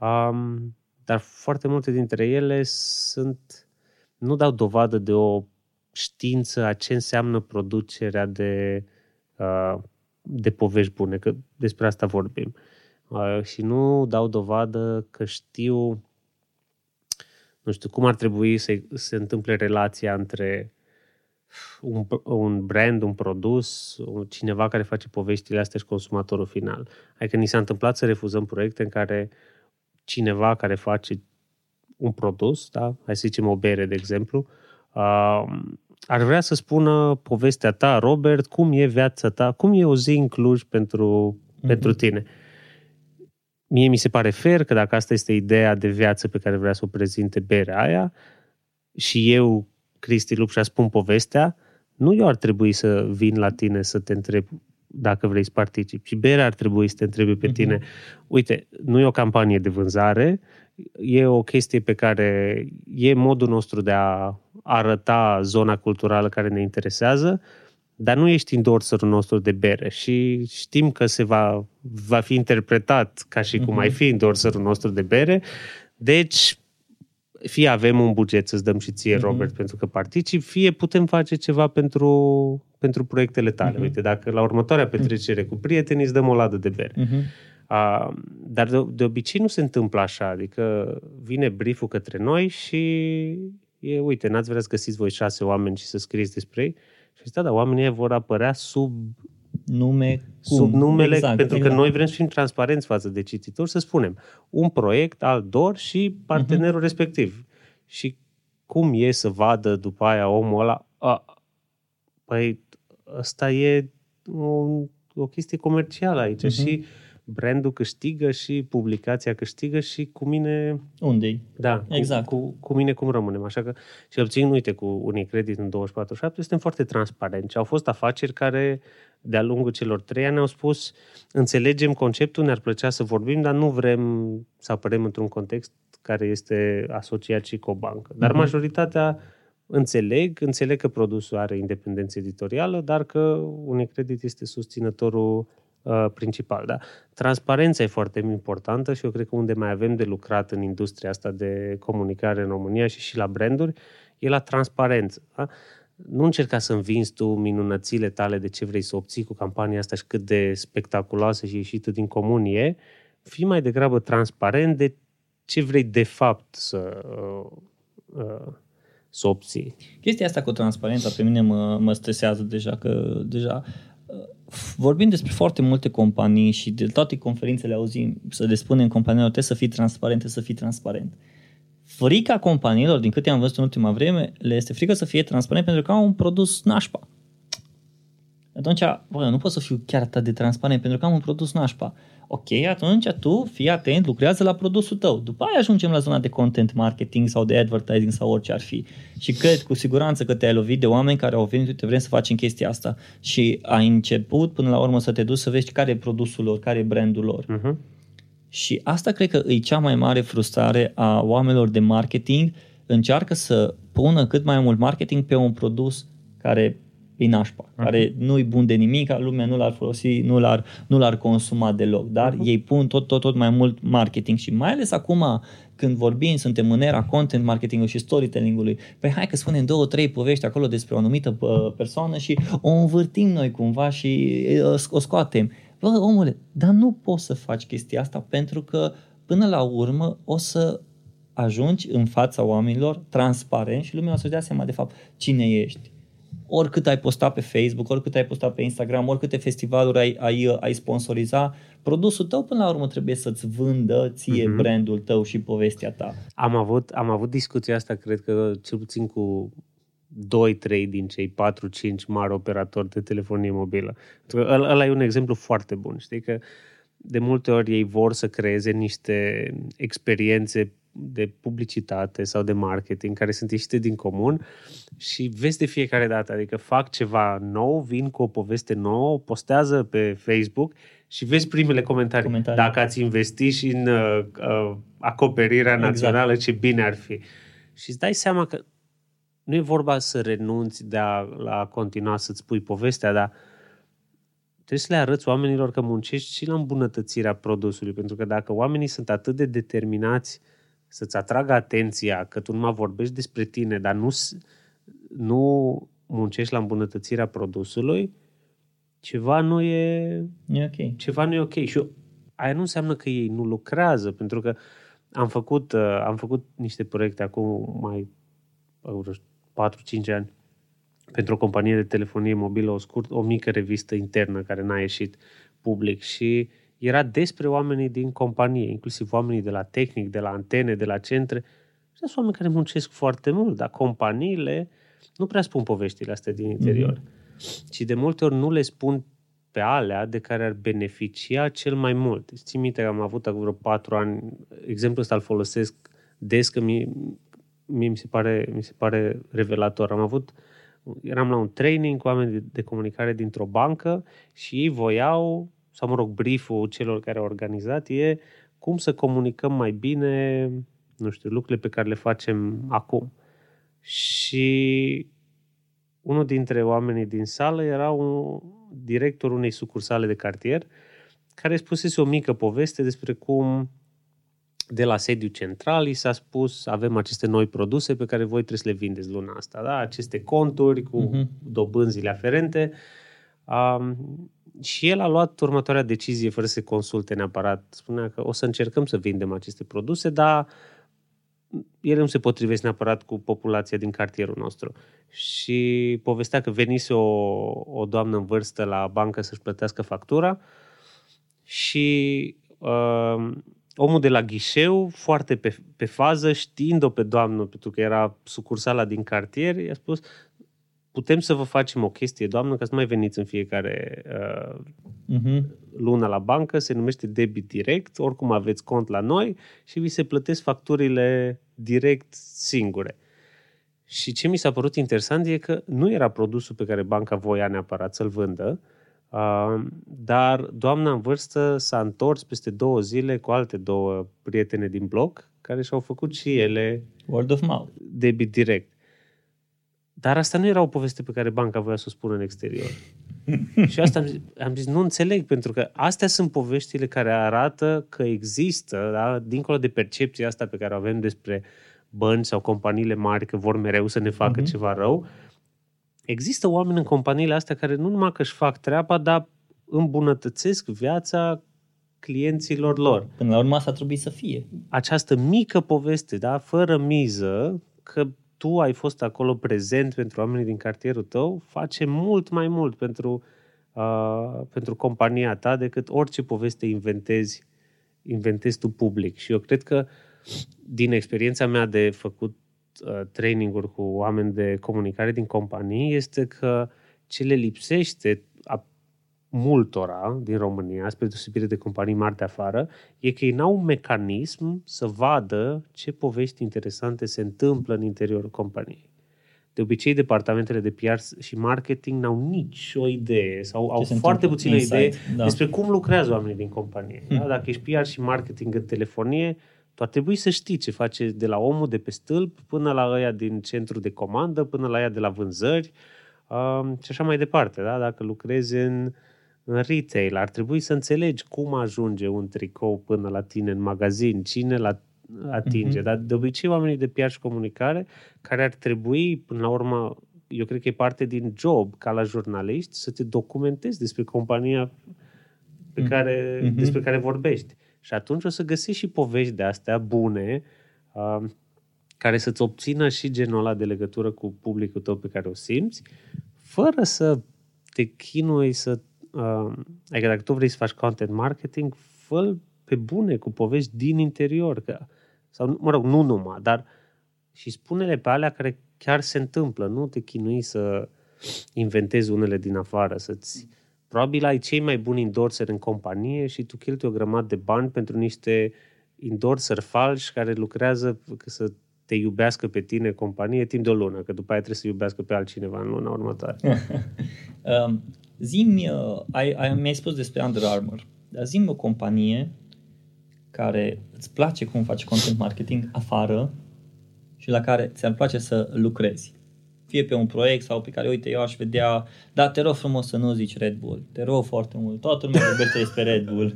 um, dar foarte multe dintre ele sunt nu dau dovadă de o știință a ce înseamnă producerea de, uh, de povești bune, că despre asta vorbim. Uh, și nu dau dovadă că știu nu știu, cum ar trebui să se întâmple relația între un, un brand, un produs, cineva care face poveștile astea și consumatorul final. Adică ni s-a întâmplat să refuzăm proiecte în care cineva care face un produs, da? hai să zicem o bere, de exemplu, uh, ar vrea să spună povestea ta, Robert, cum e viața ta, cum e o zi în Cluj pentru, mm-hmm. pentru tine. Mie mi se pare fair că dacă asta este ideea de viață pe care vrea să o prezinte berea aia și eu, Cristi Lupșa, spun povestea, nu eu ar trebui să vin la tine să te întreb dacă vrei să participi. Și berea ar trebui să te întrebe pe mhm. tine. Uh-huh. Uite, nu e o campanie de vânzare, e o chestie pe care e modul nostru de a arăta zona culturală care ne interesează, dar nu ești endorserul nostru de bere și știm că se va, va fi interpretat ca și cum uh-huh. ai fi endorserul nostru de bere, deci fie avem un buget să-ți dăm și ție, uh-huh. Robert, pentru că particip, fie putem face ceva pentru, pentru proiectele tale. Uh-huh. Uite, dacă la următoarea petrecere cu prietenii îți dăm o ladă de bere. Uh-huh. Uh, dar de, de obicei nu se întâmplă așa, adică vine brieful către noi și e, uite, n-ați vrea să găsiți voi șase oameni și să scrieți despre ei, și da, dar oamenii vor apărea sub nume cum? sub numele, exact, pentru exact. că noi vrem să fim transparenți față de cititori, să spunem un proiect al DOR și partenerul uh-huh. respectiv. Și cum e să vadă după aia omul ăla, a, păi ăsta e o, o chestie comercială aici uh-huh. și brandul câștigă și publicația câștigă și cu mine... unde Da, exact. cu, cu, cu mine cum rămânem. Așa că, și obțin, uite, cu unii credit în 24-7, suntem foarte transparenți. Au fost afaceri care, de-a lungul celor trei ani, au spus înțelegem conceptul, ne-ar plăcea să vorbim, dar nu vrem să apărem într-un context care este asociat și cu o bancă. Dar uh-huh. majoritatea înțeleg, înțeleg că produsul are independență editorială, dar că Unicredit este susținătorul Uh, principal. Da? Transparența e foarte importantă și eu cred că unde mai avem de lucrat în industria asta de comunicare în România și și la branduri, e la transparență. Da? Nu încerca să învinzi tu minunățile tale de ce vrei să obții cu campania asta și cât de spectaculoasă și ieșită din comun e. Fii mai degrabă transparent de ce vrei de fapt să, uh, uh, să obții. Chestia asta cu transparența pe mine mă, mă stresează deja, că deja vorbim despre foarte multe companii și de toate conferințele auzim să le spunem companiilor trebuie să fii transparent, trebuie să fii transparent. Frica companiilor, din câte am văzut în ultima vreme, le este frică să fie transparent pentru că au un produs nașpa. Atunci, bă, nu pot să fiu chiar atât de transparent pentru că am un produs nașpa. Ok, atunci tu fii atent, lucrează la produsul tău. După aia ajungem la zona de content marketing sau de advertising sau orice ar fi. Și cred cu siguranță că te-ai lovit de oameni care au venit, uite, vrem să facem chestia asta. Și ai început până la urmă să te duci să vezi care e produsul lor, care e brandul lor. Uh-huh. Și asta cred că e cea mai mare frustrare a oamenilor de marketing. Încearcă să pună cât mai mult marketing pe un produs care e nașpa, uh-huh. care nu-i bun de nimic, lumea nu l-ar folosi, nu l-ar, nu l-ar consuma deloc, dar uh-huh. ei pun tot, tot, tot mai mult marketing și mai ales acum când vorbim, suntem în era content marketing și storytelling-ului, păi hai că spunem două, trei povești acolo despre o anumită persoană și o învârtim noi cumva și o scoatem. Bă, omule, dar nu poți să faci chestia asta pentru că până la urmă o să ajungi în fața oamenilor transparent și lumea o să-și dea seama de fapt cine ești. Oricât ai postat pe Facebook, oricât ai postat pe Instagram, oricâte festivaluri ai, ai, ai sponsoriza, produsul tău până la urmă trebuie să-ți vândă ție mm-hmm. brandul tău și povestea ta. Am avut, am avut discuția asta, cred că cel puțin cu 2-3 din cei 4-5 mari operatori de telefonie mobilă. Ăla e un exemplu foarte bun. Știi că de multe ori ei vor să creeze niște experiențe de publicitate sau de marketing care sunt ieșite din comun și vezi de fiecare dată, adică fac ceva nou, vin cu o poveste nouă, o postează pe Facebook și vezi primele comentarii. comentarii. Dacă ați investit și în uh, uh, acoperirea exact. națională, ce bine ar fi. Și îți dai seama că nu e vorba să renunți de a, la a continua să-ți spui povestea, dar trebuie să le arăți oamenilor că muncești și la îmbunătățirea produsului, pentru că dacă oamenii sunt atât de determinați să-ți atragă atenția că tu numai vorbești despre tine, dar nu, nu muncești la îmbunătățirea produsului, ceva nu e, e okay. ceva nu e ok. Și aia nu înseamnă că ei nu lucrează, pentru că am făcut, uh, am făcut niște proiecte acum mai 4-5 ani pentru o companie de telefonie mobilă, o, scurt, o mică revistă internă care n-a ieșit public și era despre oamenii din companie, inclusiv oamenii de la tehnic, de la antene, de la centre. Și sunt oameni care muncesc foarte mult, dar companiile nu prea spun poveștile astea din interior. Mm-hmm. Ci de multe ori nu le spun pe alea de care ar beneficia cel mai mult. Ții minte că am avut acum vreo patru ani, exemplul ăsta îl folosesc des, că mi, mie mi se pare, mi se pare revelator. Am avut, eram la un training cu oameni de, de comunicare dintr-o bancă și ei voiau, sau mă rog, brieful celor care au organizat e cum să comunicăm mai bine, nu știu, lucrurile pe care le facem acum. Și unul dintre oamenii din sală era un director unei sucursale de cartier care spusese o mică poveste despre cum de la sediu central i s-a spus avem aceste noi produse pe care voi trebuie să le vindeți luna asta, da? aceste conturi cu uh-huh. dobânzile aferente. Um, și el a luat următoarea decizie fără să consulte neapărat. Spunea că o să încercăm să vindem aceste produse, dar ele nu se potrivesc neapărat cu populația din cartierul nostru. Și povestea că venise o, o doamnă în vârstă la bancă să-și plătească factura și uh, omul de la ghișeu, foarte pe, pe fază, știind-o pe doamnă, pentru că era sucursala din cartier, i-a spus putem să vă facem o chestie, doamnă, ca să nu mai veniți în fiecare uh, uh-huh. lună la bancă, se numește debit direct, oricum aveți cont la noi și vi se plătesc facturile direct singure. Și ce mi s-a părut interesant e că nu era produsul pe care banca voia neapărat să-l vândă, uh, dar doamna în vârstă s-a întors peste două zile cu alte două prietene din bloc care și-au făcut și ele Word of mouth. debit direct. Dar asta nu era o poveste pe care banca voia să o spună în exterior. și asta am zis, am zis, nu înțeleg, pentru că astea sunt poveștile care arată că există, da, dincolo de percepția asta pe care o avem despre bănci sau companiile mari că vor mereu să ne facă uh-huh. ceva rău, există oameni în companiile astea care nu numai că își fac treaba, dar îmbunătățesc viața clienților lor. Până la urmă asta trebuie să fie. Această mică poveste, da, fără miză, că tu ai fost acolo prezent pentru oamenii din cartierul tău, face mult mai mult pentru, uh, pentru compania ta decât orice poveste inventezi, inventezi tu public. Și eu cred că din experiența mea de făcut Uh, traininguri cu oameni de comunicare din companii este că ce le lipsește a multora din România, spre deosebire de companii mari de afară, e că ei n-au un mecanism să vadă ce povești interesante se întâmplă în interiorul companiei. De obicei, departamentele de PR și marketing n-au nici o idee sau ce au foarte puține idee da. despre cum lucrează oamenii din companie. Hmm. Da? Dacă ești PR și marketing în telefonie, tu ar trebui să știi ce face de la omul de pe stâlp până la ăia din centru de comandă, până la ăia de la vânzări uh, și așa mai departe. Da? Dacă lucrezi în, în retail, ar trebui să înțelegi cum ajunge un tricou până la tine în magazin, cine la atinge. Uh-huh. Dar de obicei oamenii de PR și comunicare care ar trebui, până la urmă, eu cred că e parte din job ca la jurnaliști să te documentezi despre compania pe care, uh-huh. despre care vorbești. Și atunci o să găsești și povești de astea bune uh, care să-ți obțină și genul ăla de legătură cu publicul tău pe care o simți, fără să te chinui să... Uh, adică dacă tu vrei să faci content marketing, fă pe bune cu povești din interior. Că, sau, mă rog, nu numai, dar și spune-le pe alea care chiar se întâmplă. Nu te chinui să inventezi unele din afară, să-ți... Probabil ai cei mai buni endorser în companie și tu cheltui o grămadă de bani pentru niște endorser falși care lucrează să te iubească pe tine companie timp de o lună, că după aia trebuie să iubească pe altcineva în luna următoare. um, zim, uh, ai, ai, mi-ai spus despre Under Armour, dar zim o companie care îți place cum faci content marketing afară și la care ți-ar place să lucrezi. Fie pe un proiect sau pe care, uite, eu aș vedea, dar te rog frumos să nu zici Red Bull. Te rog foarte mult. Toată lumea vorbește despre Red Bull.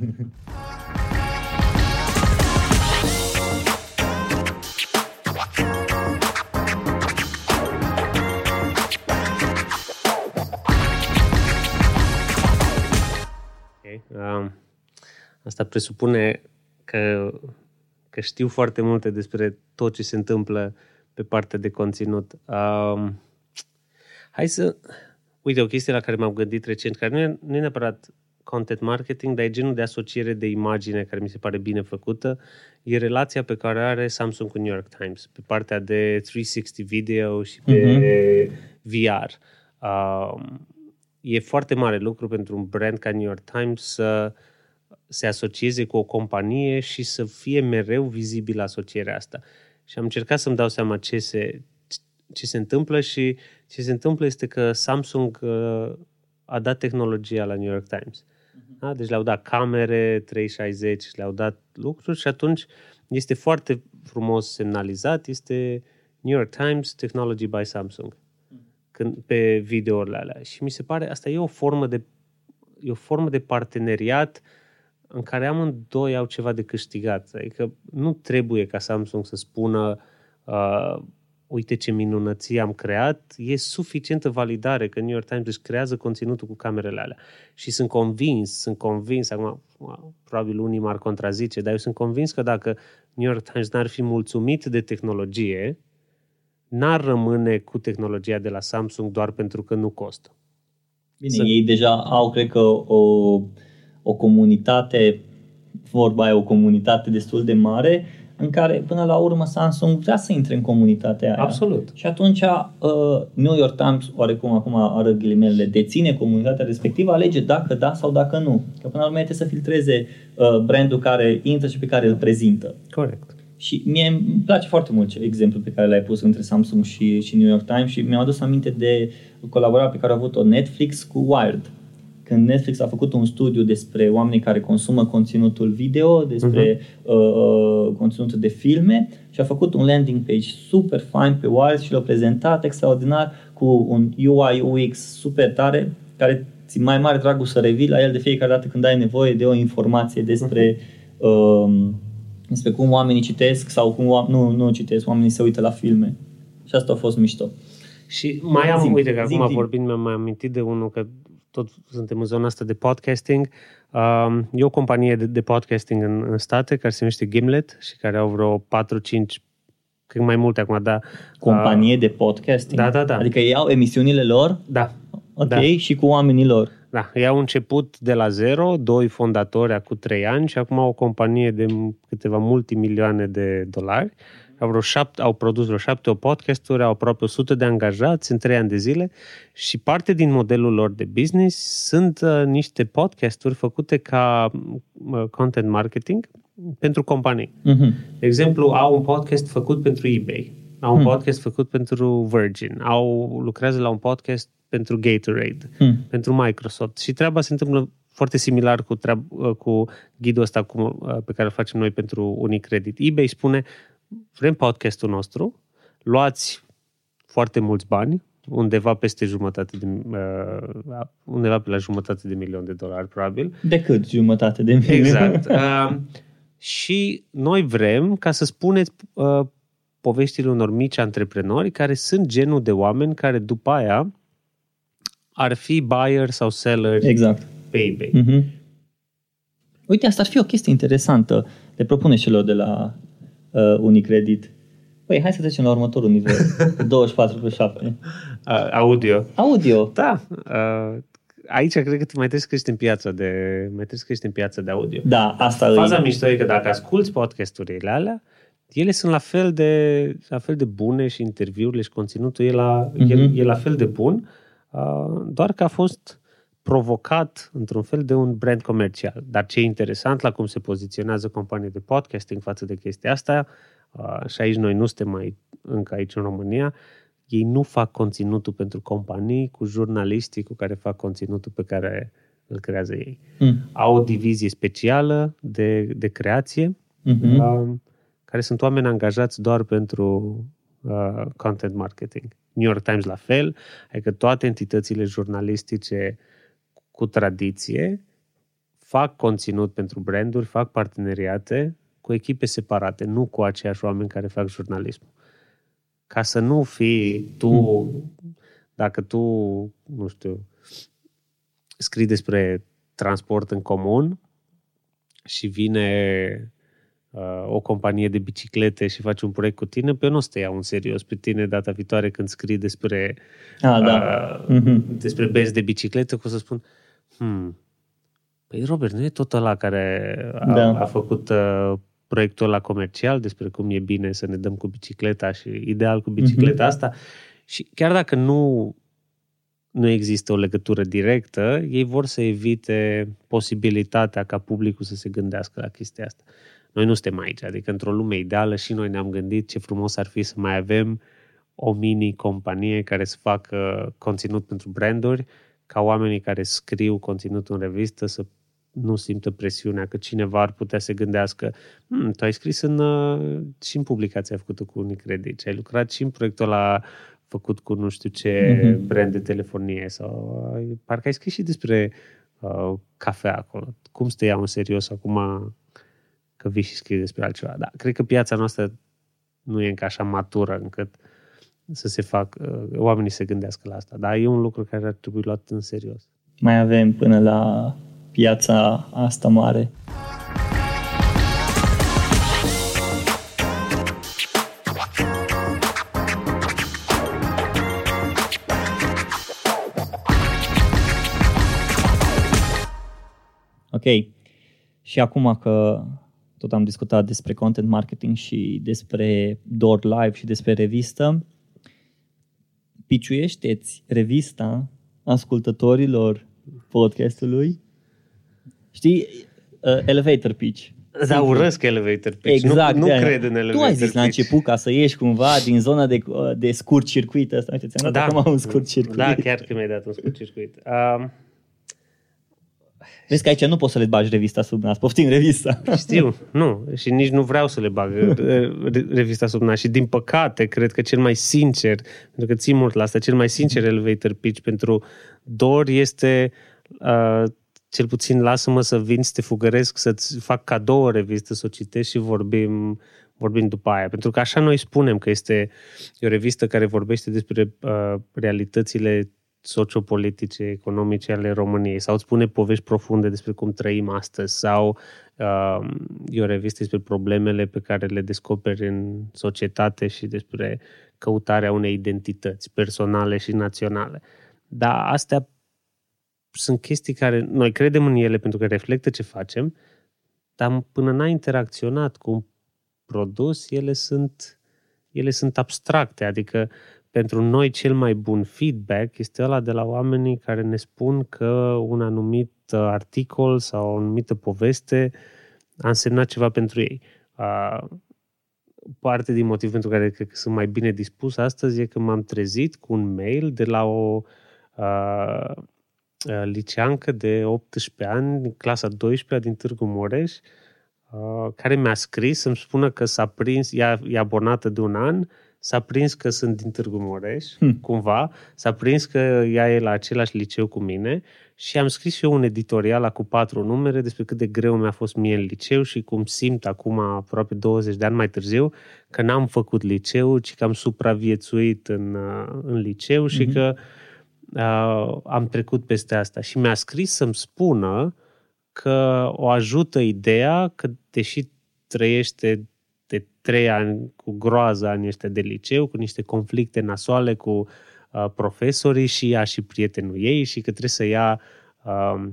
Um, asta presupune că, că știu foarte multe despre tot ce se întâmplă pe partea de conținut. Um, hai să... Uite, o chestie la care m-am gândit recent, care nu e, nu e neapărat content marketing, dar e genul de asociere de imagine care mi se pare bine făcută, e relația pe care are Samsung cu New York Times, pe partea de 360 video și pe uh-huh. VR. Um, e foarte mare lucru pentru un brand ca New York Times să se asocieze cu o companie și să fie mereu vizibilă asocierea asta. Și am încercat să-mi dau seama ce se, ce se întâmplă și ce se întâmplă este că Samsung uh, a dat tehnologia la New York Times. Uh-huh. Da? Deci le-au dat camere 360, le-au dat lucruri și atunci este foarte frumos semnalizat, este New York Times Technology by Samsung când, pe videourile alea. Și mi se pare, asta e o formă de, e o formă de parteneriat în care amândoi au ceva de câștigat. Adică nu trebuie ca Samsung să spună uh, uite ce minunăție am creat, e suficientă validare că New York Times își creează conținutul cu camerele alea. Și sunt convins, sunt convins, acum probabil unii m-ar contrazice, dar eu sunt convins că dacă New York Times n-ar fi mulțumit de tehnologie, n-ar rămâne cu tehnologia de la Samsung doar pentru că nu costă. Bine, Să... ei deja au, cred că, o, o comunitate, vorba aia, o comunitate destul de mare, în care, până la urmă, Samsung vrea să intre în comunitatea aia. Absolut. Și atunci, uh, New York Times, oarecum acum arăt ghilimele, deține comunitatea respectivă, alege dacă da sau dacă nu. Că până la urmă trebuie să filtreze uh, brandul care intră și pe care îl prezintă. Corect. Și mie îmi place foarte mult exemplul pe care l-ai pus între Samsung și, și New York Times și mi-am adus aminte de colaborarea pe care a avut-o Netflix cu Wired. Când Netflix a făcut un studiu despre oamenii care consumă conținutul video, despre uh-huh. uh, conținutul de filme și a făcut un landing page super fine pe Wired și l-a prezentat extraordinar cu un UI UX super tare care ți mai mare dragul să revii la el de fiecare dată când ai nevoie de o informație despre uh-huh. uh, despre cum oamenii citesc sau cum nu, nu citesc, oamenii se uită la filme. Și asta a fost mișto. Și mai am, zim, uite că acum vorbind mi-am mai amintit de unul că tot suntem în zona asta de podcasting. Um, e o companie de, de podcasting în, în state care se numește Gimlet și care au vreo 4-5 cred mai multe acum, da. Companie uh, de podcasting? Da, da, da. Adică iau emisiunile lor? Da. Ok, da. și cu oamenii lor? Da, ei au început de la zero, doi fondatori acum trei ani și acum au o companie de câteva multimilioane de dolari. Au, vreo șapte, au produs vreo șapte o podcasturi, au aproape 100 de angajați în trei ani de zile și parte din modelul lor de business sunt uh, niște podcasturi făcute ca uh, content marketing pentru companii. Uh-huh. De exemplu, au un podcast făcut pentru eBay, au un uh-huh. podcast făcut pentru Virgin, au lucrează la un podcast pentru Gatorade, hmm. pentru Microsoft. Și treaba se întâmplă foarte similar cu, treab- uh, cu ghidul ăsta cu, uh, pe care îl facem noi pentru Unicredit. eBay spune, vrem podcastul nostru, luați foarte mulți bani, undeva peste jumătate de, uh, undeva pe la jumătate de milion de dolari, probabil. De cât jumătate de milion? Exact. Uh, și noi vrem ca să spuneți uh, poveștile unor mici antreprenori care sunt genul de oameni care după aia ar fi buyer sau seller exact. pe eBay. Mm-hmm. Uite, asta ar fi o chestie interesantă. Le propune celor de la uh, Unicredit. Păi, hai să trecem la următorul nivel. 24 plus 7. Uh, audio. Audio. Da. Uh, aici cred că mai trebuie să crești în piața de, mai trebuie să crești în piața de audio. Da, asta Faza e. mișto e că dacă asculti podcasturile alea, ele sunt la fel de, la fel de bune și interviurile și conținutul e la, Mhm. mm-hmm. e, e la fel de bun, uh, doar că a fost provocat într-un fel de un brand comercial. Dar ce e interesant la cum se poziționează companii de podcasting față de chestia asta, uh, și aici noi nu suntem mai încă aici în România, ei nu fac conținutul pentru companii cu jurnaliștii cu care fac conținutul pe care îl creează ei. Mm. Au o divizie specială de, de creație, Mhm. uh, care sunt oameni angajați doar pentru uh, content marketing. New York Times la fel, adică toate entitățile jurnalistice cu tradiție fac conținut pentru branduri, fac parteneriate cu echipe separate, nu cu aceiași oameni care fac jurnalismul. Ca să nu fii tu, dacă tu, nu știu, scrii despre transport în comun și vine uh, o companie de biciclete și faci un proiect cu tine, pe eu nu o să te iau în serios pe tine data viitoare când scrii despre, Ah, da. uh, Mhm. despre benzi de biciclete, că o să spun, hmm, păi Robert, nu e tot ăla care a, Da. a făcut uh, proiectul ăla comercial despre cum e bine să ne dăm cu bicicleta și ideal cu bicicleta Mhm. asta. Și chiar dacă nu nu există o legătură directă, ei vor să evite posibilitatea ca publicul să se gândească la chestia asta. Noi nu suntem aici, adică într-o lume ideală și noi ne-am gândit ce frumos ar fi să mai avem o mini-companie care să facă conținut pentru branduri, ca oamenii care scriu conținut în revistă să nu simtă presiunea că cineva ar putea să gândească hm, tu ai scris în, uh, și în publicația făcută cu Unicredit, ai lucrat și în proiectul ăla făcut cu nu știu ce Mhm. brand de telefonie sau ai- parcă ai scris și despre uh, cafea acolo. Cum să te iau în serios acum că vii și scrii despre altceva. Da, cred că piața noastră nu e încă așa matură încât să se fac, uh, oamenii să gândească la asta. Dar e un lucru care ar trebui luat în serios. Mai avem până la piața asta mare. Ok. Și acum că tot am discutat despre content marketing și despre Door Live și despre revistă, piciuiește-ți revista ascultătorilor podcastului. Știi, uh, elevator pitch. Da, urăsc elevator pitch. Exact. Nu, nu de-aia. cred în elevator Tu ai zis la pitch. început ca să ieși cumva din zona de, uh, de scurt circuit ăsta. Uite, ți-am dat acum un scurt circuit. Da, chiar că mi-ai dat un scurt circuit. Uh, Vezi că aici nu poți să le bagi revista sub nas. Poftim revista. Știu, nu. Și nici nu vreau să le bag uh, re- revista sub nas. Și din păcate, cred că cel mai sincer, pentru că țin mult la asta, cel mai sincer elevator pitch pentru Dor este uh, cel puțin lasă-mă să vin să te fugăresc, să-ți fac cadou o revistă, să o citești și vorbim, vorbim după aia. Pentru că așa noi spunem că este e o revistă care vorbește despre uh, realitățile sociopolitice, economice ale României sau îți spune povești profunde despre cum trăim astăzi sau uh, e o revistă despre problemele pe care le descoperi în societate și despre căutarea unei identități personale și naționale. Dar astea sunt chestii care noi credem în ele pentru că reflectă ce facem, dar până n-ai interacționat cu un produs, ele sunt, ele sunt abstracte, adică pentru noi cel mai bun feedback este ăla de la oamenii care ne spun că un anumit articol sau o anumită poveste a însemnat ceva pentru ei. Uh, parte din motiv pentru care cred că sunt mai bine dispus astăzi e că m-am trezit cu un mail de la o uh, liceancă de 18 ani, clasa 12 din Târgu Mureș, uh, care mi-a scris să-mi spună că s-a prins, ea e abonată de un an, s-a prins că sunt din Târgu Mureș, hmm. cumva, s-a prins că ea e la același liceu cu mine și am scris și eu un editorial cu patru numere despre cât de greu mi-a fost mie în liceu și cum simt acum, aproape 20 de ani mai târziu, că n-am făcut liceu, ci că am supraviețuit în, în liceu și mm-hmm. că uh, am trecut peste asta. Și mi-a scris să-mi spună că o ajută ideea că, deși trăiește de trei ani cu groază ani ăștia de liceu, cu niște conflicte nasoale cu uh, profesorii și ea și prietenul ei și că trebuie să ia uh,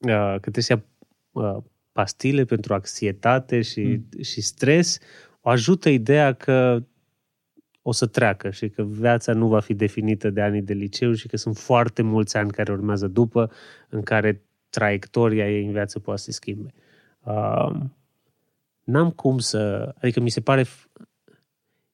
uh, că trebuie să ia uh, pastile pentru anxietate și, mm. și stres, o ajută ideea că o să treacă și că viața nu va fi definită de anii de liceu și că sunt foarte mulți ani care urmează după în care traiectoria ei în viață poate să se schimbe. Uh, n-am cum să... Adică mi se pare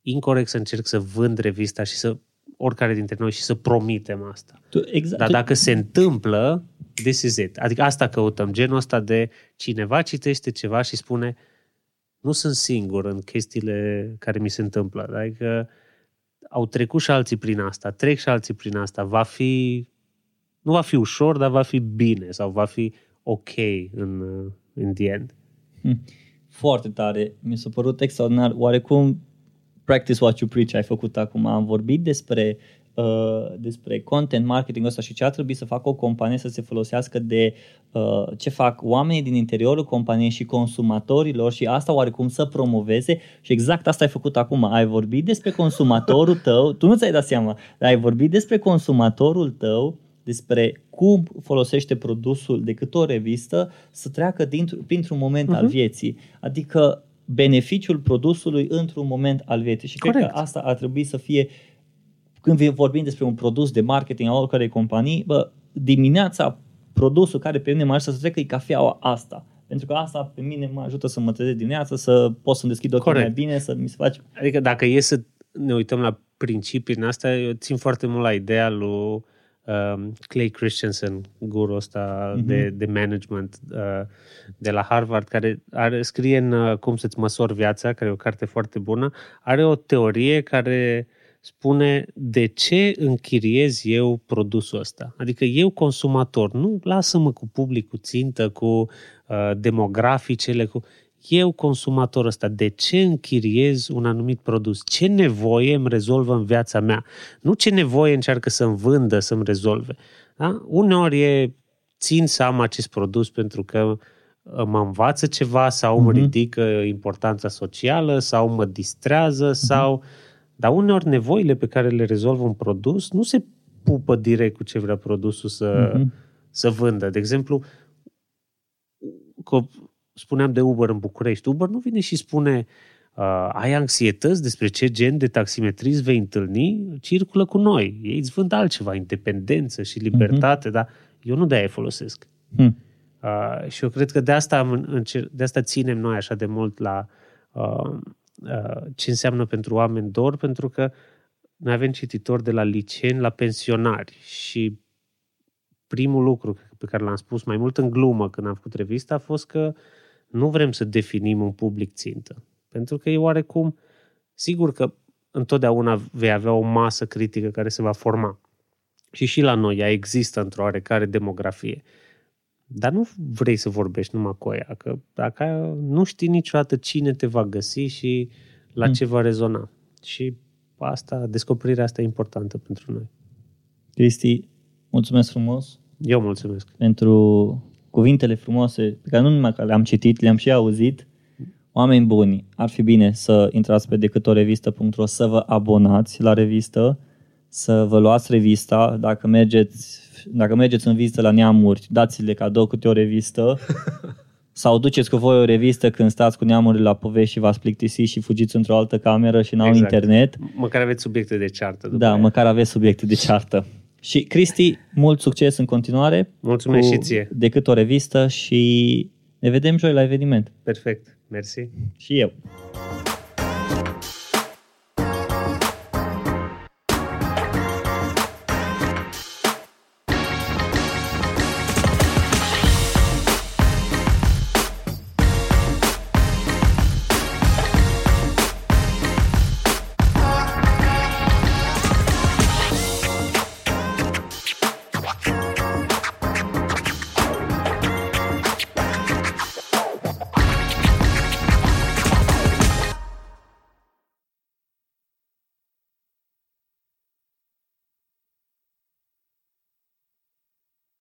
incorrect să încerc să vând revista și să oricare dintre noi și să promitem asta. Tu, exact, Dar dacă tu... se întâmplă, this is it. Adică asta căutăm, genul ăsta de cineva citește ceva și spune nu sunt singur în chestiile care mi se întâmplă. Adică au trecut și alții prin asta, trec și alții prin asta. Va fi, nu va fi ușor, dar va fi bine sau va fi ok în, în the end. Hmm. Foarte tare. Mi s-a părut extraordinar. Oarecum practice what you preach ai făcut acum. Am vorbit despre uh, despre content marketing ăsta și ce ar trebui să facă o companie să se folosească de uh, ce fac oamenii din interiorul companiei și consumatorilor și asta oarecum să promoveze și exact asta ai făcut acum. Ai vorbit despre consumatorul tău, tu nu ți-ai dat seama, dar ai vorbit despre consumatorul tău despre cum folosește produsul decât o revistă să treacă printr-un moment uh-huh. al mhm. vieții. Adică beneficiul produsului într-un moment al vieții. Și Corect. cred că asta ar trebui să fie, când vorbim despre un produs de marketing a oricărei companii, bă, dimineața produsul care pe mine mă ajută să trecă e cafeaua asta. Pentru că asta pe mine mă ajută să mă trezesc dimineața, să pot să-mi deschid ochii mai bine, să mi se face... Adică dacă e să ne uităm la principii în asta, eu țin foarte mult la ideea lui um, Clay Christensen, guru ăsta mm-hmm. de, de management uh, de la Harvard, care are, scrie în uh, Cum să-ți măsori viața, care e o carte foarte bună, are o teorie care spune de ce închiriez eu produsul ăsta. Adică eu consumator, nu lasă-mă cu publicul țintă, cu uh, demograficele, cu eu, consumator ăsta, de ce închiriez un anumit produs? Ce nevoie îmi rezolvă în viața mea? Nu ce nevoie încearcă să-mi vândă, să-mi rezolve. Da? Uneori e, țin să am acest produs pentru că uh, mă învață ceva sau mă uh-huh. ridică importanța socială sau mă distrează uh-huh. sau... Dar uneori nevoile pe care le rezolvă un produs nu se pupă direct cu ce vrea produsul să, uh-huh. să vândă. De exemplu, spuneam de Uber în București. Uber nu vine și spune uh, ai anxietăți despre ce gen de taximetrist vei întâlni, circulă cu noi. Ei îți vând altceva, independență și libertate, uh-huh. dar eu nu de-aia folosesc. Uh-huh. Uh, și eu cred că de asta, de asta ținem noi așa de mult la uh, uh, ce înseamnă pentru oameni dor, pentru că noi avem cititori de la liceni la pensionari și primul lucru pe care l-am spus mai mult în glumă când am făcut revista a fost că uh, nu vrem să definim un public țintă. Pentru că e oarecum, sigur că întotdeauna vei avea o masă critică care se va forma. Și și la noi ea există într-o oarecare demografie. Dar nu vrei să vorbești numai cu ea, că dacă nu știi niciodată cine te va găsi și la hmm. ce va rezona. Și asta, descoperirea asta e importantă pentru noi. Cristi, mulțumesc frumos. Eu mulțumesc. Pentru cuvintele frumoase pe care nu numai că le-am citit, le-am și auzit, oameni buni, ar fi bine să intrați pe decâtorevista.ro să vă abonați la revistă, să vă luați revista, dacă mergeți, dacă mergeți în vizită la neamuri, dați-le cadou câte o revistă, sau duceți cu voi o revistă când stați cu neamurile la povești și v-ați plictisi și fugiți într-o altă cameră și n-au exact. internet. Măcar aveți subiecte de ceartă. După da, aia. măcar aveți subiecte de ceartă. Și Cristi, mult succes în continuare. Mulțumesc și ție. Decât o revistă și ne vedem joi la eveniment. Perfect. Mersi. Și eu.